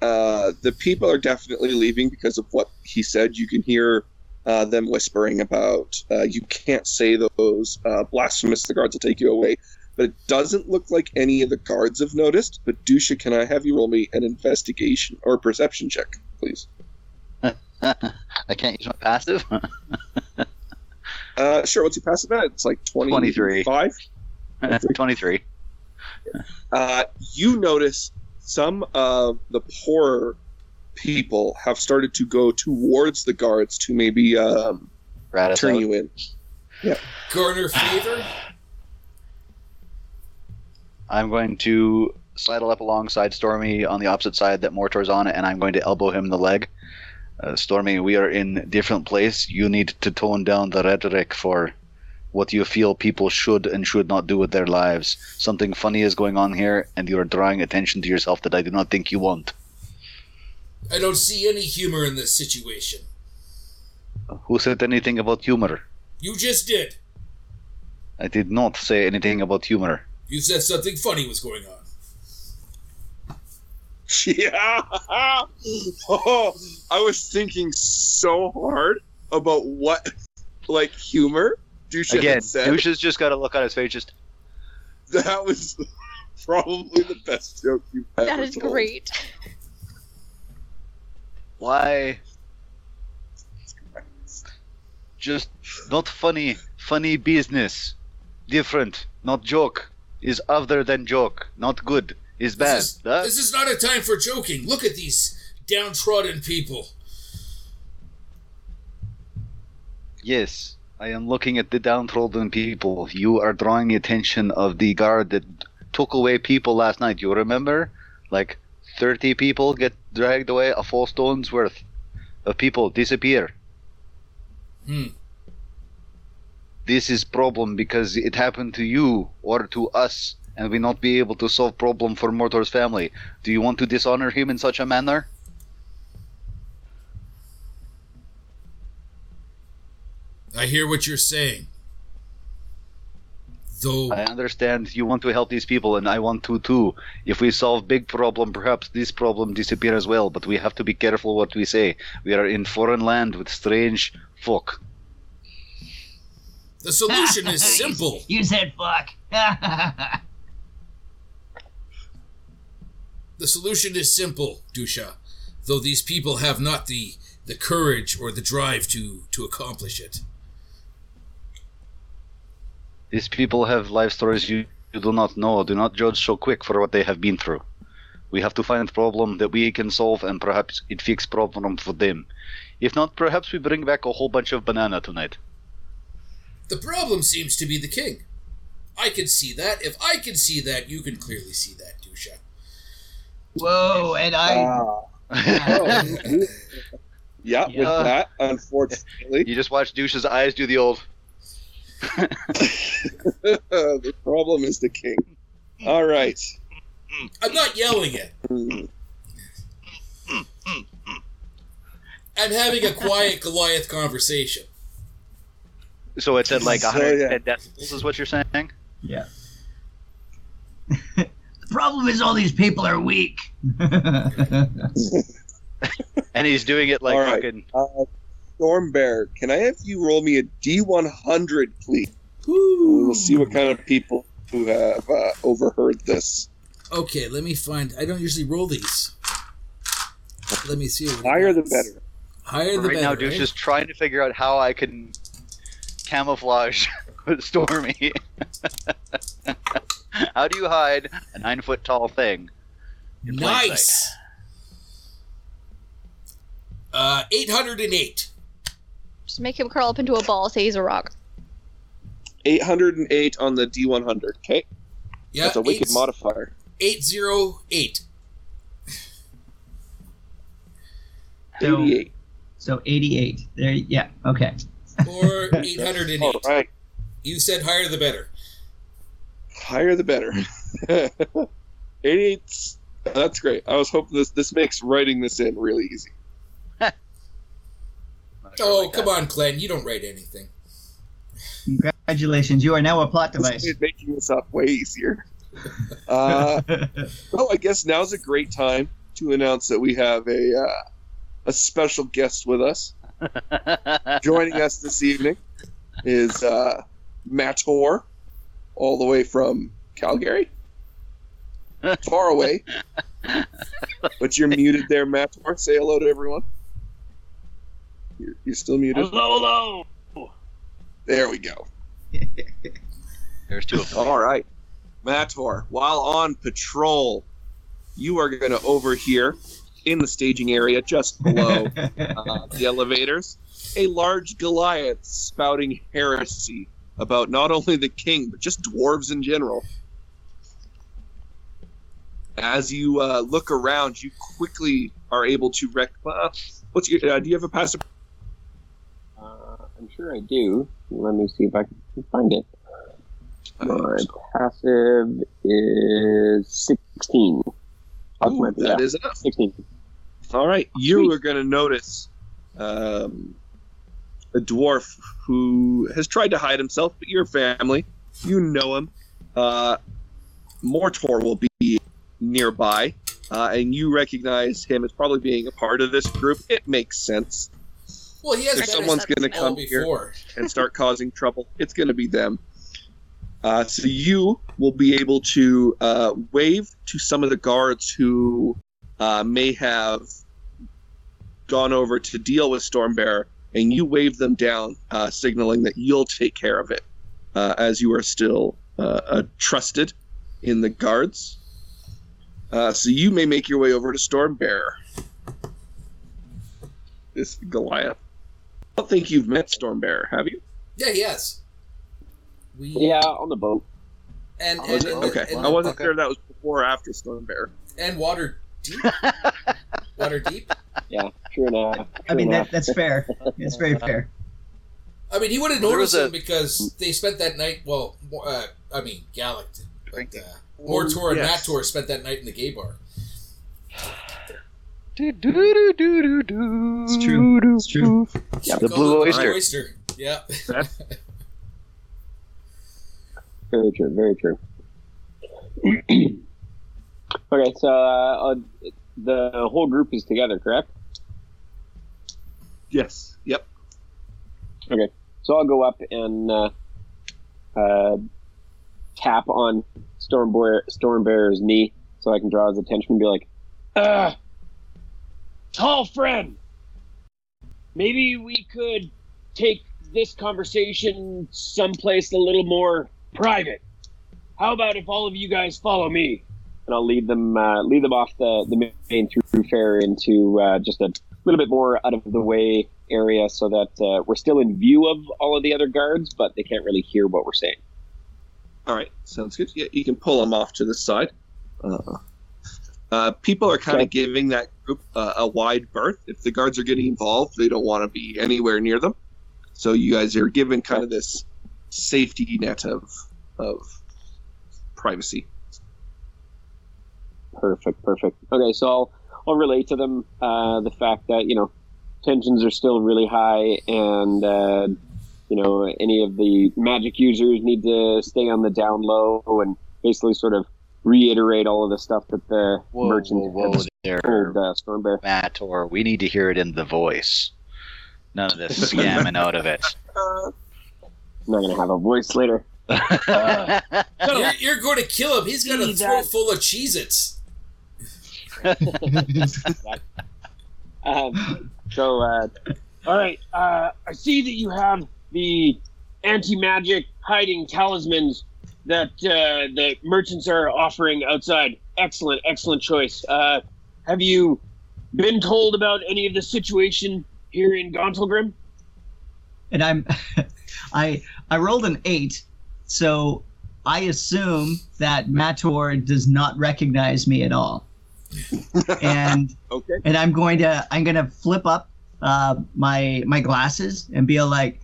uh, the people are definitely leaving because of what he said. You can hear uh, them whispering about uh, you can't say those uh, blasphemous. The guards will take you away. But it doesn't look like any of the guards have noticed. But Dusha, can I have you roll me an investigation or perception check, please? I can't use my passive. Uh, sure. What's your passive at? It's like 23. 25. 23. uh, you notice some of the poorer people have started to go towards the guards to maybe um, turn out. you in. Yeah. Garner favor. I'm going to sidle up alongside Stormy on the opposite side that Mortor's on, and I'm going to elbow him in the leg. Uh, Stormy, we are in different place. You need to tone down the rhetoric for what you feel people should and should not do with their lives. Something funny is going on here, and you are drawing attention to yourself that I do not think you want. I don't see any humor in this situation. Who said anything about humor? You just did. I did not say anything about humor. You said something funny was going on. Yeah. oh, I was thinking so hard about what, like, humor Dusha Again, had said. Dusha's just got to look on his face, just That was probably the best joke you've ever That is told. great. Why? Just not funny. Funny business. Different. Not joke. Is other than joke. Not good. Is bad. This is, Huh? this is not a time for joking. Look at these downtrodden people. Yes. I am looking at the downtrodden people. You are drawing the attention of the guard that took away people last night. You remember? Like 30 people get dragged away. A full stone's worth of people disappear. Hmm. this is problem because it happened to you or to us and we not be able to solve problem for Mortor's family. Do you want to dishonor him in such a manner? I hear what you're saying. Though I understand you want to help these people and I want to too. If we solve big problem, perhaps this problem disappear as well, but we have to be careful what we say. We are in foreign land with strange folk. the solution is simple. You said fuck. The solution is simple, Dusha. Though these people have not the the courage or the drive to to accomplish it. These people have life stories you, you do not know. Do not judge so quick for what they have been through. We have to find a problem that we can solve and perhaps it fix problem for them. If not, perhaps we bring back a whole bunch of banana tonight. The problem seems to be the king. I can see that. If I can see that, you can clearly see that, Dusha. Whoa, and I. Ah. Oh, yeah, with that, unfortunately, You just watch Douche's eyes do the old. the problem is the king. All right. I'm not yelling it. I'm having a quiet Goliath conversation. So it's at like So, 110 yeah. decibels, is what you're saying? Yeah. the problem is all these people are weak. And he's doing it like All right. fucking. Uh, Stormbear, can I have you roll me a D100, please? We will see what kind of people who have uh, overheard this. Okay, let me find. I don't usually roll these. Let me see. what it Higher the better. Higher the right better. now, Douche right? is trying to figure out how I can camouflage Stormy. how do you hide a nine foot tall thing? Nice. Uh, 808. Just make him curl up into a ball. Say he's a rock. 808 on the D100. Okay, Yeah, that's a wicked eight- modifier. 808. So, 88. so 88. There. Yeah. Okay. Or 808. All right, You said higher the better. higher the better. 88. That's great. I was hoping this this makes writing this in really easy. Not sure Oh, like come that. on, Glen. You don't write anything. Congratulations. You are now a plot device. made making this up way easier. Uh, well, I guess now's a great time to announce that we have a uh, a special guest with us. Joining us this evening is uh, Mator, all the way from Calgary. Far away. But you're muted there, Mator. Say hello to everyone. You're, you're still muted. Hello, hello. There we go. There's two of them. All right. Mator, while on patrol, you are going to overhear in the staging area just below uh, the elevators a large Goliath spouting heresy about not only the king, but just dwarves in general. As you uh, look around, you quickly are able to rec. Uh, what's your? Uh, do you have a passive? Sure I do. Let me see if I can find it. My passive is 16. That's my- Ooh, that yeah, is enough. 16. 16. All right, you Sweet. are going to notice um, a dwarf who has tried to hide himself, but you're family. You know him. Uh, Mortor will be nearby, uh, and you recognize him as probably being a part of this group. It makes sense. Well, he has If someone's going to come here and start causing trouble, it's going to be them. Uh, so you will be able to uh, wave to some of the guards who uh, may have gone over to deal with Stormbearer, and you wave them down, uh, signaling that you'll take care of it, uh, as you are still uh, uh, trusted in the guards. Uh, so you may make your way over to Stormbearer. This Goliath. I don't think you've met Stormbearer, have you? Yeah, he has. We, Yeah, on the boat. And, Oh, and, and, Okay, and, I wasn't okay. sure that was before or after Stormbearer. and water deep. Waterdeep. Yeah, true enough. I mean, true that, that's fair. It's very fair. I mean, he would have There noticed was a- him because they spent that night. Well, uh, I mean, Gallic did, but Drinking. uh, Mortor and Yes. Mator spent that night in the gay bar. It's true. It's true. Yeah, The Blue Oyster. oyster. Yeah. Very true. Very true. okay, so uh, uh, the whole group is together, correct? Yes. Yep. Okay, so I'll go up and uh, uh, tap on Stormbear Stormbearer's knee so I can draw his attention and be like, Uh, tall friend. Maybe we could take this conversation someplace a little more private. How about if all of you guys follow me? and I'll lead them uh, lead them off the the main thoroughfare into uh, just a little bit more out of the way area so that uh, we're still in view of all of the other guards, but they can't really hear what we're saying. All right. Sounds good. Yeah, you can pull them off to the side. Uh, uh, people are kind of Okay. giving that group uh, a wide berth. If the guards are getting involved, they don't want to be anywhere near them. So you guys are given kind of this safety net of of privacy. Perfect, perfect. Okay, so I'll I'll relate to them uh, the fact that you know tensions are still really high, and uh, you know any of the magic users need to stay on the down low, and basically sort of reiterate all of the stuff that the Whoa, merchant whoa, whoa has there, told uh, Stormbear. Matt, or we need to hear it in the voice. None of this scamming out of it. I'm not gonna have a voice later. Uh, so, You're, you're going to kill him. He's got a throat full of Cheez Its. Um, so uh, all right. Uh, I see that you have the anti-magic hiding talismans that uh, the merchants are offering outside. excellent, excellent choice. Uh, have you been told about any of the situation here in Gauntlgrym? and I'm I I rolled an eight, so I assume that Mator does not recognize me at all. and Okay. and I'm going to I'm going to flip up uh, my my glasses and be like,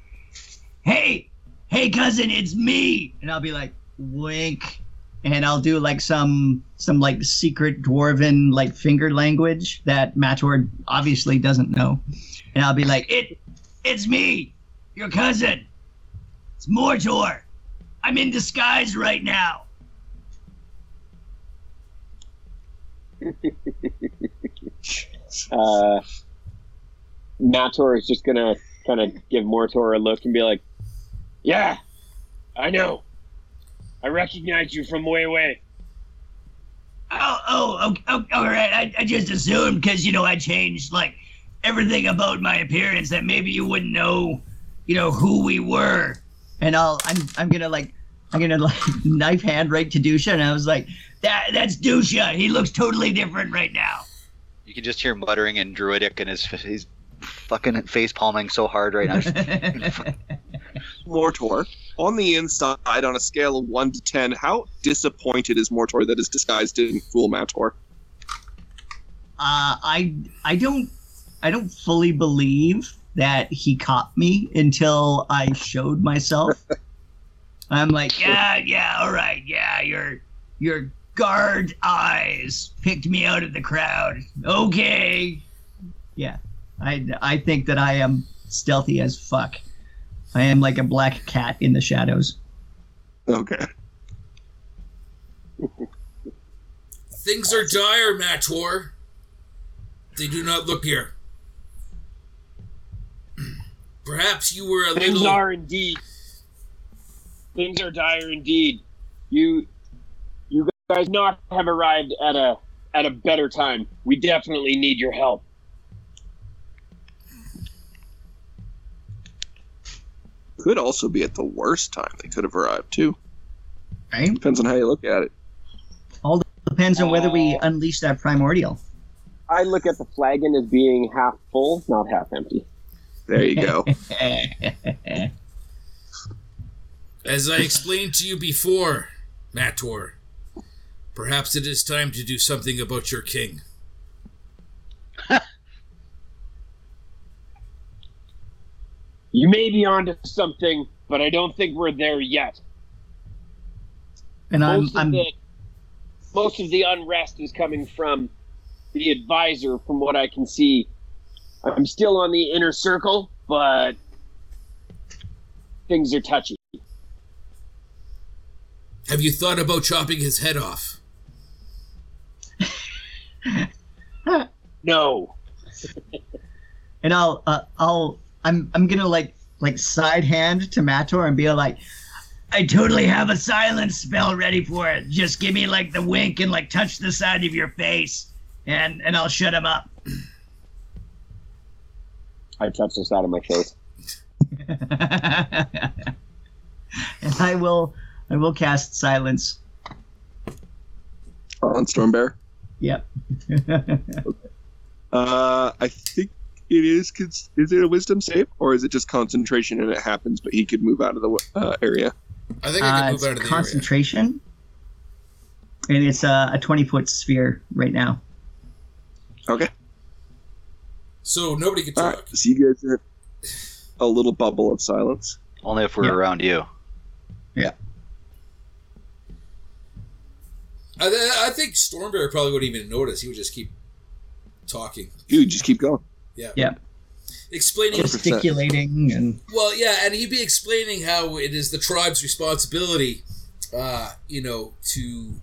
Hey, hey, cousin, it's me. and I'll be like wink, and I'll do like some some like secret dwarven like finger language that Mator obviously doesn't know, and I'll be like, It, it's me, your cousin. It's Mortor. I'm in disguise right now. Uh, Mator is just gonna kind of give Mortor a look and be like, "Yeah, I know. I recognize you from way away." Oh, oh, okay, oh, all right. I, I just assumed because you know I changed like everything about my appearance that maybe you wouldn't know, you know, who we were. and I'll I'm I'm gonna like I'm gonna like knife hand right to Dusha, and I was like, That that's Dusha. He looks totally different right now. You can just hear muttering in Druidic, and his he's fucking face palming so hard right now. Mortor, on the inside, on a scale of 1 to 10, how disappointed is Mortor that his disguise didn't fool Mator? uh, I I don't I don't fully believe that he caught me until I showed myself. I'm like, yeah, Yeah, yeah, all right, yeah. Your your guard eyes picked me out of the crowd. Okay. I I think that I am stealthy as fuck. I am like a black cat in the shadows. Okay. Things are dire, Mator. They do not look here. Perhaps you were a Things little. Things are indeed. Things are dire indeed. You, you guys not have arrived at a at a better time. We definitely need your help. Could also be at the worst time they could have arrived, too. Right? Depends on how you look at it. All depends on whether we Uh, unleash that primordial. I look at the flagon as being half full, not half empty. There you go. As I explained to you before, Mator, perhaps it is time to do something about your king. You may be onto something, but I don't think we're there yet. and I'm most, I'm of the, most of the unrest is coming from the advisor, from what I can see. I'm still on the inner circle, but things are touchy. Have you thought about chopping his head off? No. and I'll uh, I'll I'm I'm gonna like like side hand to Mator and be like, I totally have a silence spell ready for it. Just give me like the wink and like touch the side of your face, and and I'll shut him up. I touch the side of my face. and I will I will cast silence. on Stormbear. Yep. Uh, I think it is. cons- Is it a wisdom save or is it just concentration and it happens, but he could move out of the uh, area? I think I Uh, can it's move out of the area. concentration, and it's a, a twenty foot sphere right now. Okay. So nobody can talk. right. So you guys are a little bubble of silence. Only if we're Yeah. around you. Yeah I, th- I think Stormbear probably wouldn't even notice. He would just keep talking, Dude, just keep going. Explaining. 100%. Gesticulating and Well, yeah, and he'd be explaining how it is the tribe's responsibility, uh, you know, to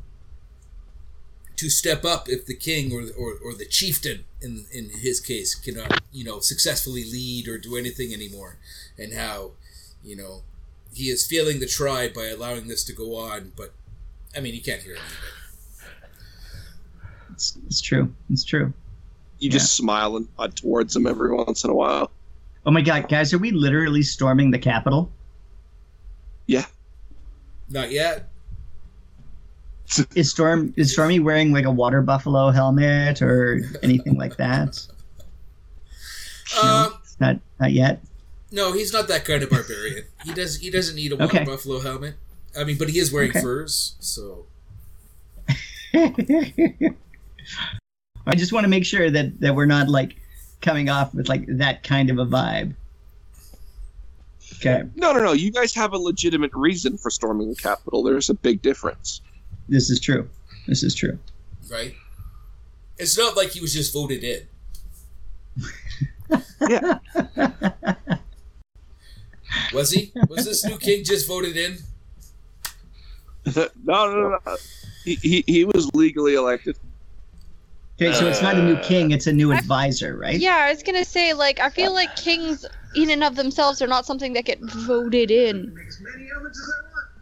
to step up if the king or, or, or the chieftain, in in his case, cannot, you know, successfully lead or do anything anymore, and how, you know, he is failing the tribe by allowing this to go on. But I mean, he can't hear it. it's, it's true. It's true. You just smile and nod towards him every once in a while. Oh my god, guys, are we literally storming the Capitol? Yeah. Not yet. is Storm is Stormy wearing like a water buffalo helmet or anything like that? Um, Not not yet. no, he's not that kind of barbarian. He does. He doesn't need a water Okay. buffalo helmet. I mean, but he is wearing Okay. furs, so I just want to make sure that that we're not like coming off with like that kind of a vibe. Okay, No, no, no. You guys have a legitimate reason for storming the Capitol. There's a big difference. this is true. This is true. right. It's not like he was just voted in. Yeah. Was he? Was this new king just voted in? no, no, no. He, he, he was legally elected. Okay, so it's not a new Uh, king; it's a new advisor, right? Yeah, I was gonna say, like, I feel like kings, in and of themselves, are not something that get voted in.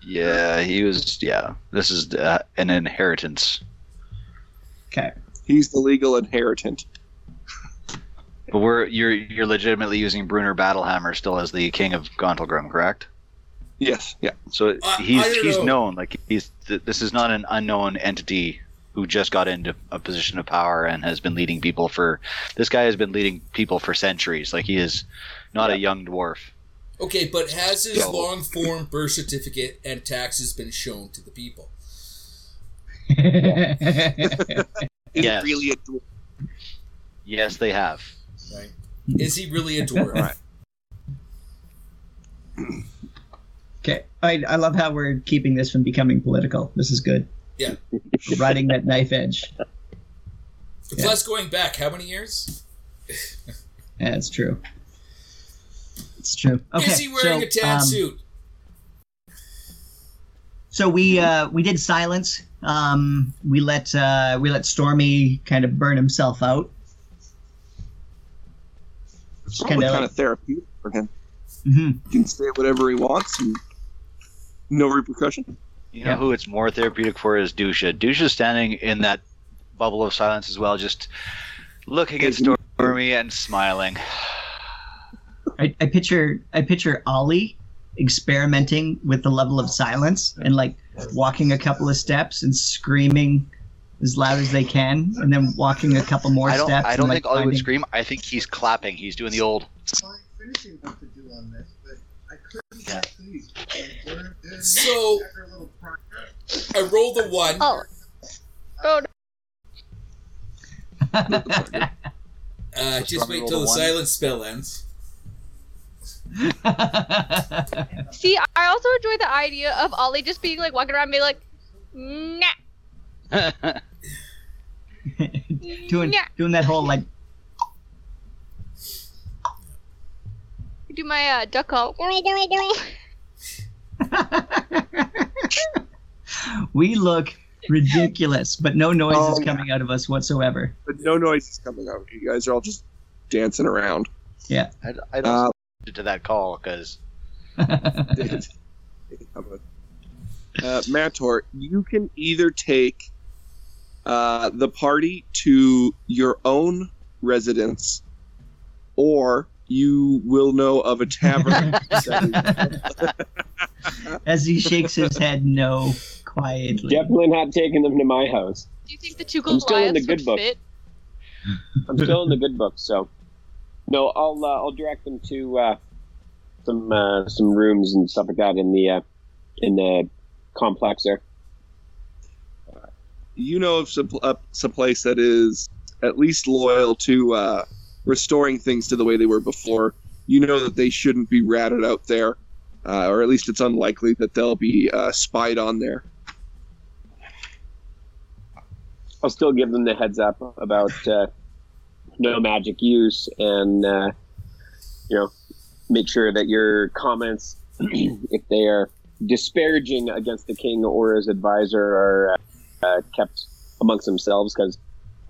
Yeah, he was. Yeah, this is uh, an inheritance. Okay. He's the legal inheritant. But we're you're you're legitimately using Bruenor Battlehammer still as the king of Gauntlgrym, correct? Yes, yeah. So I- he's I don't he's know. known like he's th- this is not an unknown entity who just got into a position of power and has been leading people for this guy has been leading people for centuries like he is not a young dwarf Okay, but has his Yeah. long form birth certificate and taxes been shown to the people? He's Yes. really a dwarf. yes they have Right? Is he really a dwarf? Right. okay. I I love how we're keeping this from becoming political. This is good. Yeah. We're riding that knife edge. Plus, going back, how many years? Yeah, it's true. It's true. Okay. Is he wearing so, a tan um, suit? So we uh, we did silence. Um, we let uh, we let Stormy kind of burn himself out. It's kinda like- therapeutic for him. hmm He can say whatever he wants and no repercussion. You know Yeah. who it's more therapeutic for is Dusha. Dusha's standing in that bubble of silence as well just looking at Stormy and smiling. I, I picture I picture Ollie experimenting with the level of silence and like walking a couple of steps and screaming as loud as they can, and then walking a couple more I don't steps. I don't and, think like, Ollie would scream. I think he's clapping. He's doing the old Yeah. please. Where is So- after a little prime- I rolled a one. Oh. Oh, Uh, just wait till a the one. silence spell ends. see, I also enjoy the idea of Ollie just being like walking around, being like, nah, doing nah. doing that whole like Do my uh, duck call. we look ridiculous, but no noise Oh, is yeah. coming out of us whatsoever. But no noise is coming out. You guys are all just dancing around. Yeah. I'd, I'd Uh, to that call because David. How about- Uh, Mator, you can either take uh, the party to your own residence, or you will know of a tavern. As he shakes his head no quietly. Definitely not taking them to my house. Do you think the two I'm still in the good would book. fit? I'm still in the good book, so no, I'll uh, I'll direct them to uh, some uh, some rooms and stuff like that in the uh, in the complex there. you know of some, uh, some place that is at least loyal to uh, restoring things to the way they were before. You know that they shouldn't be ratted out there, uh, or at least it's unlikely that they'll be uh, spied on there. I'll still give them the heads up about uh, no magic use and uh, you know make sure that your comments, if they are disparaging against the king or his advisor, are uh, kept amongst themselves because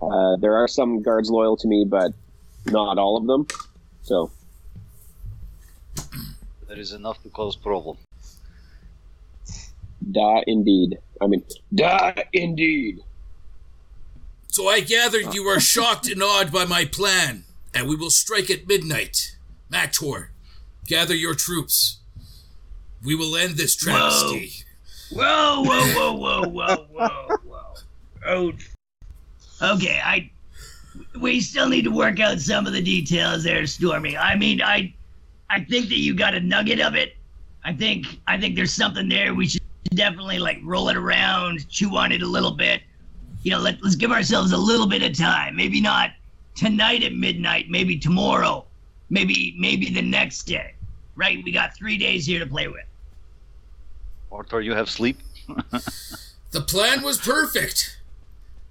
uh, there are some guards loyal to me, but not all of them. So that is enough to close problem. da indeed. I mean da indeed. So I gather you are shocked and awed by my plan, and we will strike at midnight. Mator, gather your troops. We will end this travesty. Whoa, whoa, whoa, whoa, whoa, whoa, whoa. Oh. Okay, I. We still need to work out some of the details there, Stormy. I mean, I, I think that you got a nugget of it. I think, I think there's something there. We should definitely like roll it around, chew on it a little bit. You know, let, let's give ourselves a little bit of time. Maybe not tonight at midnight. Maybe tomorrow. Maybe, maybe the next day. Right? We got three days here to play with. Mortor, you have sleep? The plan was perfect.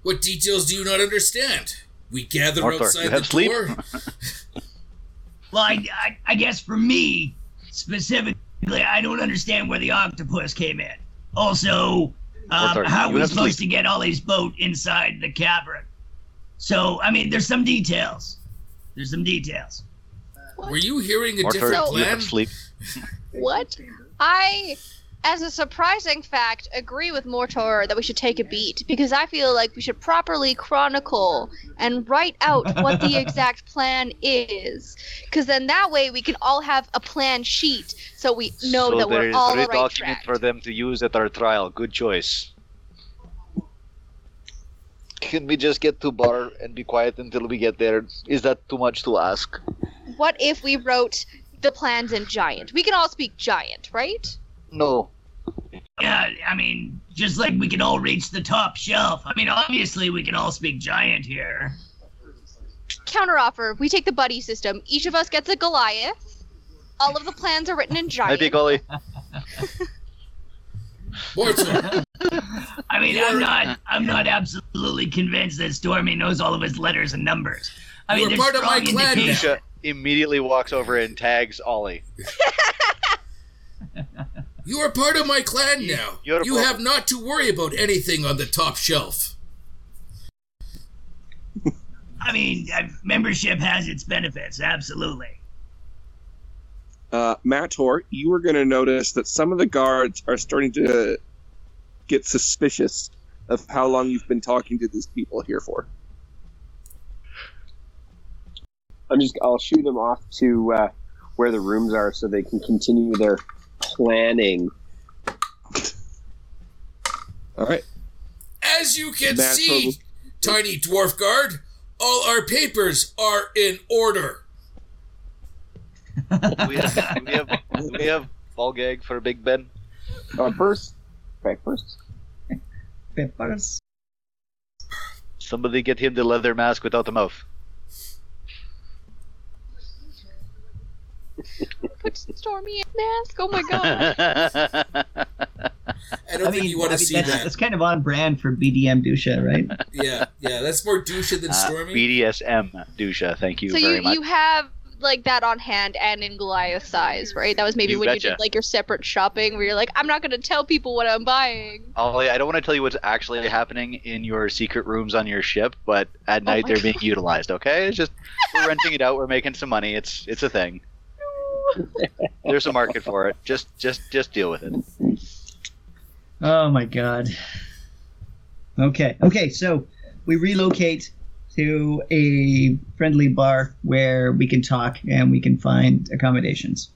What details do you not understand? We gather Arthur, outside you the have sleep? door. Well, I, I, I guess for me specifically, I don't understand where the octopus came in. Also, um, Arthur, how are we supposed sleep. to get Ollie's boat inside the cavern. So, I mean, there's some details. There's some details. Were you hearing a Mortor, different So- you plan? have sleep? What? I, as a surprising fact, agree with Mortor that we should take a beat because I feel like we should properly chronicle and write out what the exact plan is. Because then that way we can all have a plan sheet so we know so that we're is all a on the right document track. for them to use at our trial. Good choice. Can we just get to bar and be quiet until we get there? Is that too much to ask? What if we wrote the plans in giant? We can all speak giant, right? No. Yeah, I mean, just like we can all reach the top shelf. I mean, obviously we can all speak giant here. Counteroffer: We take the buddy system. Each of us gets a Goliath. All of the plans are written in Hi, giant. Big Ollie. Mortor, I mean, I'm not, I'm not absolutely convinced that Stormy knows all of his letters and numbers. I mean, You're there's part of my strong clan indications. Immediately walks over and tags Ollie. you are part of my clan now. You're a You problem. have not to worry about anything on the top shelf. I mean, uh, membership has its benefits, absolutely. Uh, Mator, you are going to notice that some of the guards are starting to get suspicious of how long you've been talking to these people here for. I'm just I'll shoot them off to uh, where the rooms are so they can continue their planning. All right. As you can That's see, what tiny dwarf guard, all our papers are in order. We have, we have, we have ball gag for Big Ben. Uh, first, okay, first. Somebody get him the leather mask without the mouth. Put Stormy in mask. Oh my god. I don't I think mean, you want I to mean, see that's, that. that's kind of on brand for BDM Dusha, right? Yeah, yeah, that's more douche than Uh, Stormy. BDSM, Dusha. Thank you so very you much. you have like that on hand and in Goliath size, right? That was maybe You when you did like your separate shopping where you're like, I'm not gonna tell people what I'm buying. Ollie, I don't want to tell you what's actually happening in your secret rooms on your ship, but at night Oh my they're being utilized. Okay, it's just we're renting it out. We're making some money. It's it's a thing. There's a market for it. Just just just deal with it. Oh my god. Okay. Okay, so we relocate to a friendly bar where we can talk and we can find accommodations.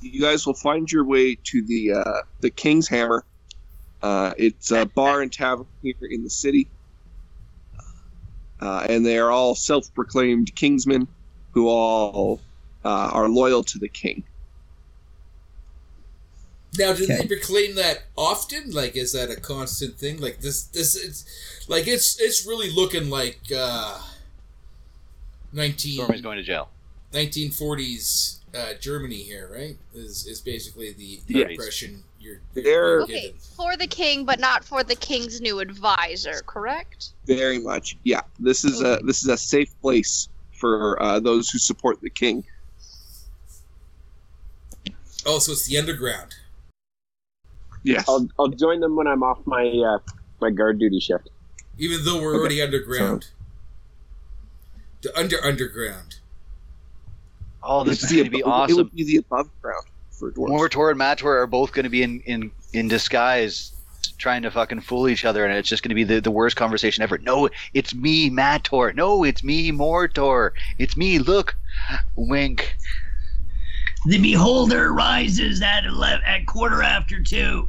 You guys will find your way to the uh, the King's Hammer. Uh, it's a bar and tavern here in the city, uh, and they are all self-proclaimed kingsmen who all uh, are loyal to the king. Now, do Okay. they proclaim that often? Like, is that a constant thing? Like this, this it's like it's it's really looking like uh, 19, Stormy's going to jail. 1940s uh, Germany here, right? Is is basically the, the Yeah. impression you're, They're- you're Okay, given. for the king, but not for the king's new advisor, correct? Very much, yeah. This is a this is a safe place for uh, those who support the king. Oh, so it's the underground. Yes. I'll I'll join them when I'm off my uh, my guard duty shift. Even though we're Okay. already underground. The under underground. Oh, this is going to be abo- It awesome. would be the above ground for dwarves. Mortor and Mator are both going to be in, in, in disguise, trying to fucking fool each other, and it's just going to be the, the worst conversation ever. No, it's me, Mator. No, it's me, Mortor. It's me. Look, wink. The beholder rises at 11, at quarter after two.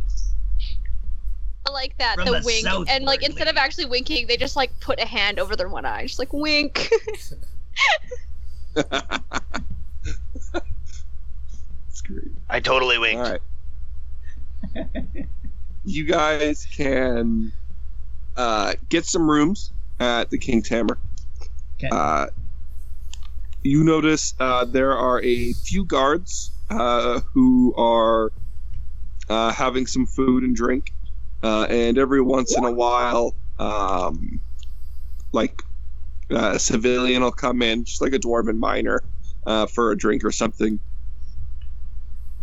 I like that From the the wink, and like Berkeley. instead of actually winking, they just like put a hand over their one eye, just like wink. It's great. I totally All winked. right. you guys can uh, get some rooms at the King's Hammer. Okay. Uh, you notice uh, there are a few guards uh, who are uh, having some food and drink, uh, and every once in a while, um, like uh, a civilian will come in, just like a dwarven miner, uh, for a drink or something.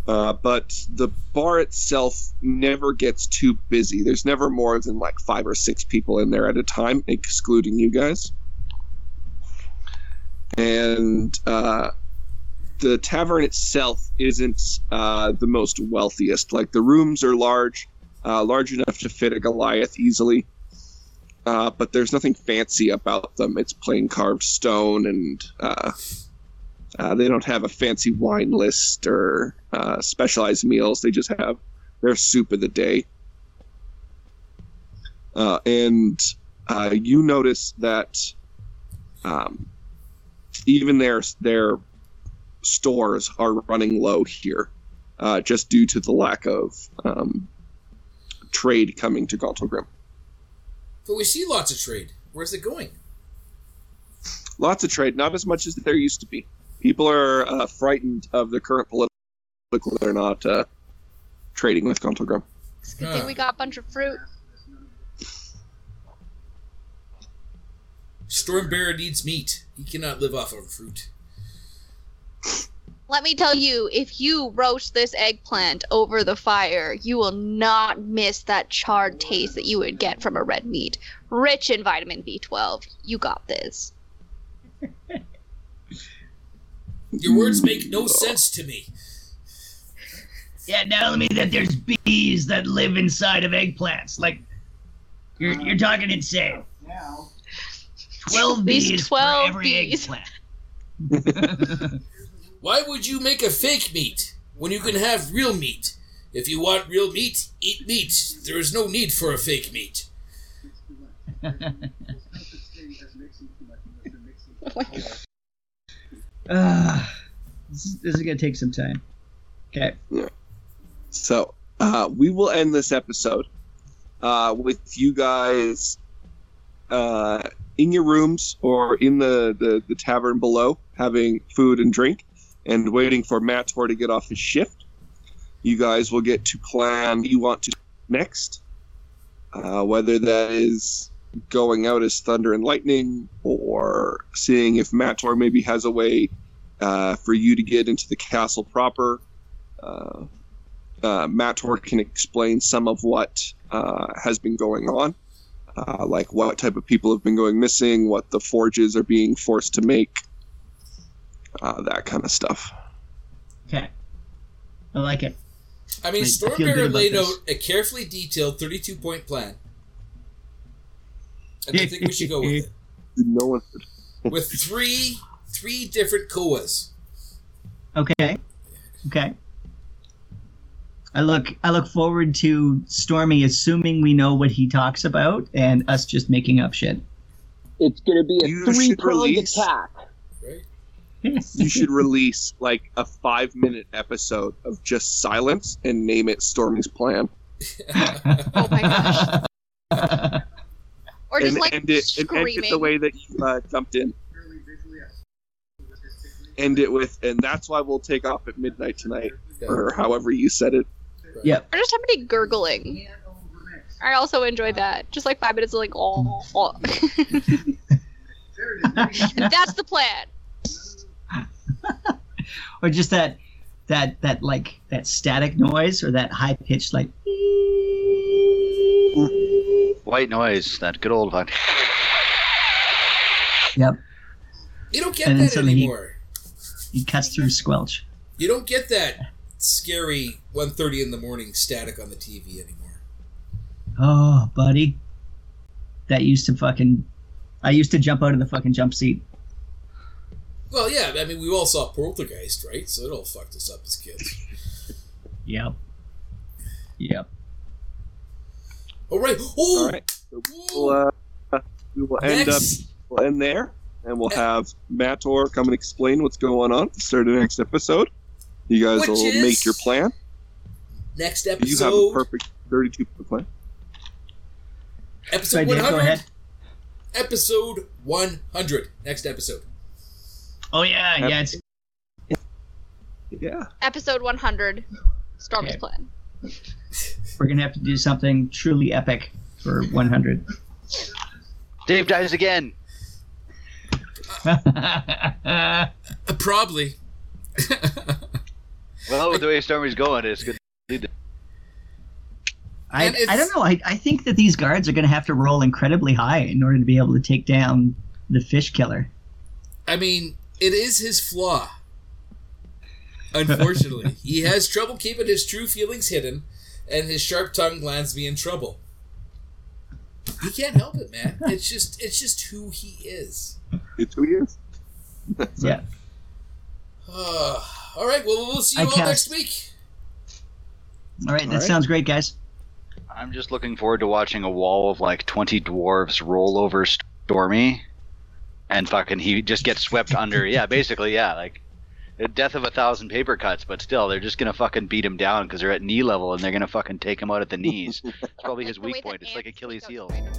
But the bar itself never gets too busy. There's never more than like five or six people in there at a time, excluding you guys. And uh, the tavern itself isn't uh, the most wealthiest. Like the rooms are large, uh, large enough to fit a Goliath easily. Uh, but there's nothing fancy about them. It's plain carved stone and uh, uh, they don't have a fancy wine list or specialized meals. They just have their soup of the day. And you notice that um, even their their stores are running low here, uh, just due to the lack of um, trade coming to Gauntlgrym. But we see lots of trade. Where's it going? Lots of trade, not as much as there used to be. People are uh, frightened of the current political. They're not uh, trading with Gauntlgrym. It's a good thing we got a bunch of fruit. Stormbearer needs meat. He cannot live off of fruit. Let me tell you, if you roast this eggplant over the fire, you will not miss that charred taste that you would get from a red meat. Rich in vitamin B12. You got this. Your words make no sense to me. Yeah, now tell me that there's bees that live inside of eggplants. Like, you're, you're talking insane. Now, 12 These bees 12 for every bees. eggplant. Why would you make a fake meat when you can have real meat? If you want real meat, eat meat. There is no need for a fake meat. no such thing as mixing too much unless you're mixing too much. Uh, this, is, this is gonna take some time. Okay. So uh, we will end this episode uh, with you guys uh, in your rooms or in the, the, the tavern below having food and drink and waiting for Mator to get off his shift. You guys will get to plan you want to next, uh, whether that is going out as Thunder and Lightning or seeing if Mator maybe has a way uh, for you to get into the castle proper. Uh, uh, Mator can explain some of what uh, has been going on, uh, like what type of people have been going missing, what the forges are being forced to make, uh, that kind of stuff. Okay. I like it. I mean, I- I Stormbearer about laid this. out a carefully detailed 32 point plan. And I think we should go with it. No one. With three three different koas. Okay. Okay. I look I look forward to Stormy assuming we know what he talks about and us just making up shit. It's going to be a You three pronged attack. Right? You should release like a five minute episode of just silence and name it Stormy's Plan. Oh my gosh. Or just and like end it, and end it the way that you uh, jumped in. Purely visually, artistically. End it with, and that's why we'll take off at midnight tonight, Yeah. or however you said it. Right. Yep. Or just somebody gurgling. I also enjoyed that. Just like five minutes of like, oh. oh. There it is. There you go. and that's the plan. or just that that that like that static noise or that high pitched like White noise, that good old one. Yep. You don't get And then that suddenly he- anymore. he cuts through squelch. You don't get that scary 1.30 in the morning static on the TV anymore. Oh, buddy. That used to fucking I used to jump out of the fucking jump seat. Well, yeah, I mean, we all saw Poltergeist, right? So it all fucked us up as kids. Yep. Yep. All right. Oh, All right. So we'll, uh, we will end Next. up we'll end there, and we'll have Mator come and explain what's going on at the start of the next episode. You guys Which will make your plan. next episode. You have a perfect 32 point plan. Episode Sorry, Dave, go 100. ahead. Episode 100. Next episode. Oh yeah, yeah. It's Yeah. Episode 100. Storm's Okay. plan. We're gonna have to do something truly epic for 100. Dave dies again. Uh, probably. Well, with the way Stormy's going, it's good. I, And it's- I don't know. I, I think that these guards are going to have to roll incredibly high in order to be able to take down the fish killer. I mean, it is his flaw. Unfortunately, he has trouble keeping his true feelings hidden, and his sharp tongue lands me in trouble. He can't help it, man. It's just, it's just who he is. It's who he is. Yeah. All right. Well, we'll see I you all cast- next week. All right. That right. sounds great, guys. I'm just looking forward to watching a wall of like 20 dwarves roll over Stormy, and fucking he just gets swept under. Yeah, basically, yeah, like the death of a thousand paper cuts, but still, they're just gonna fucking beat him down because they're at knee level and they're gonna fucking take him out at the knees. It's probably his weak point. It's like Achilles' heel. spiders.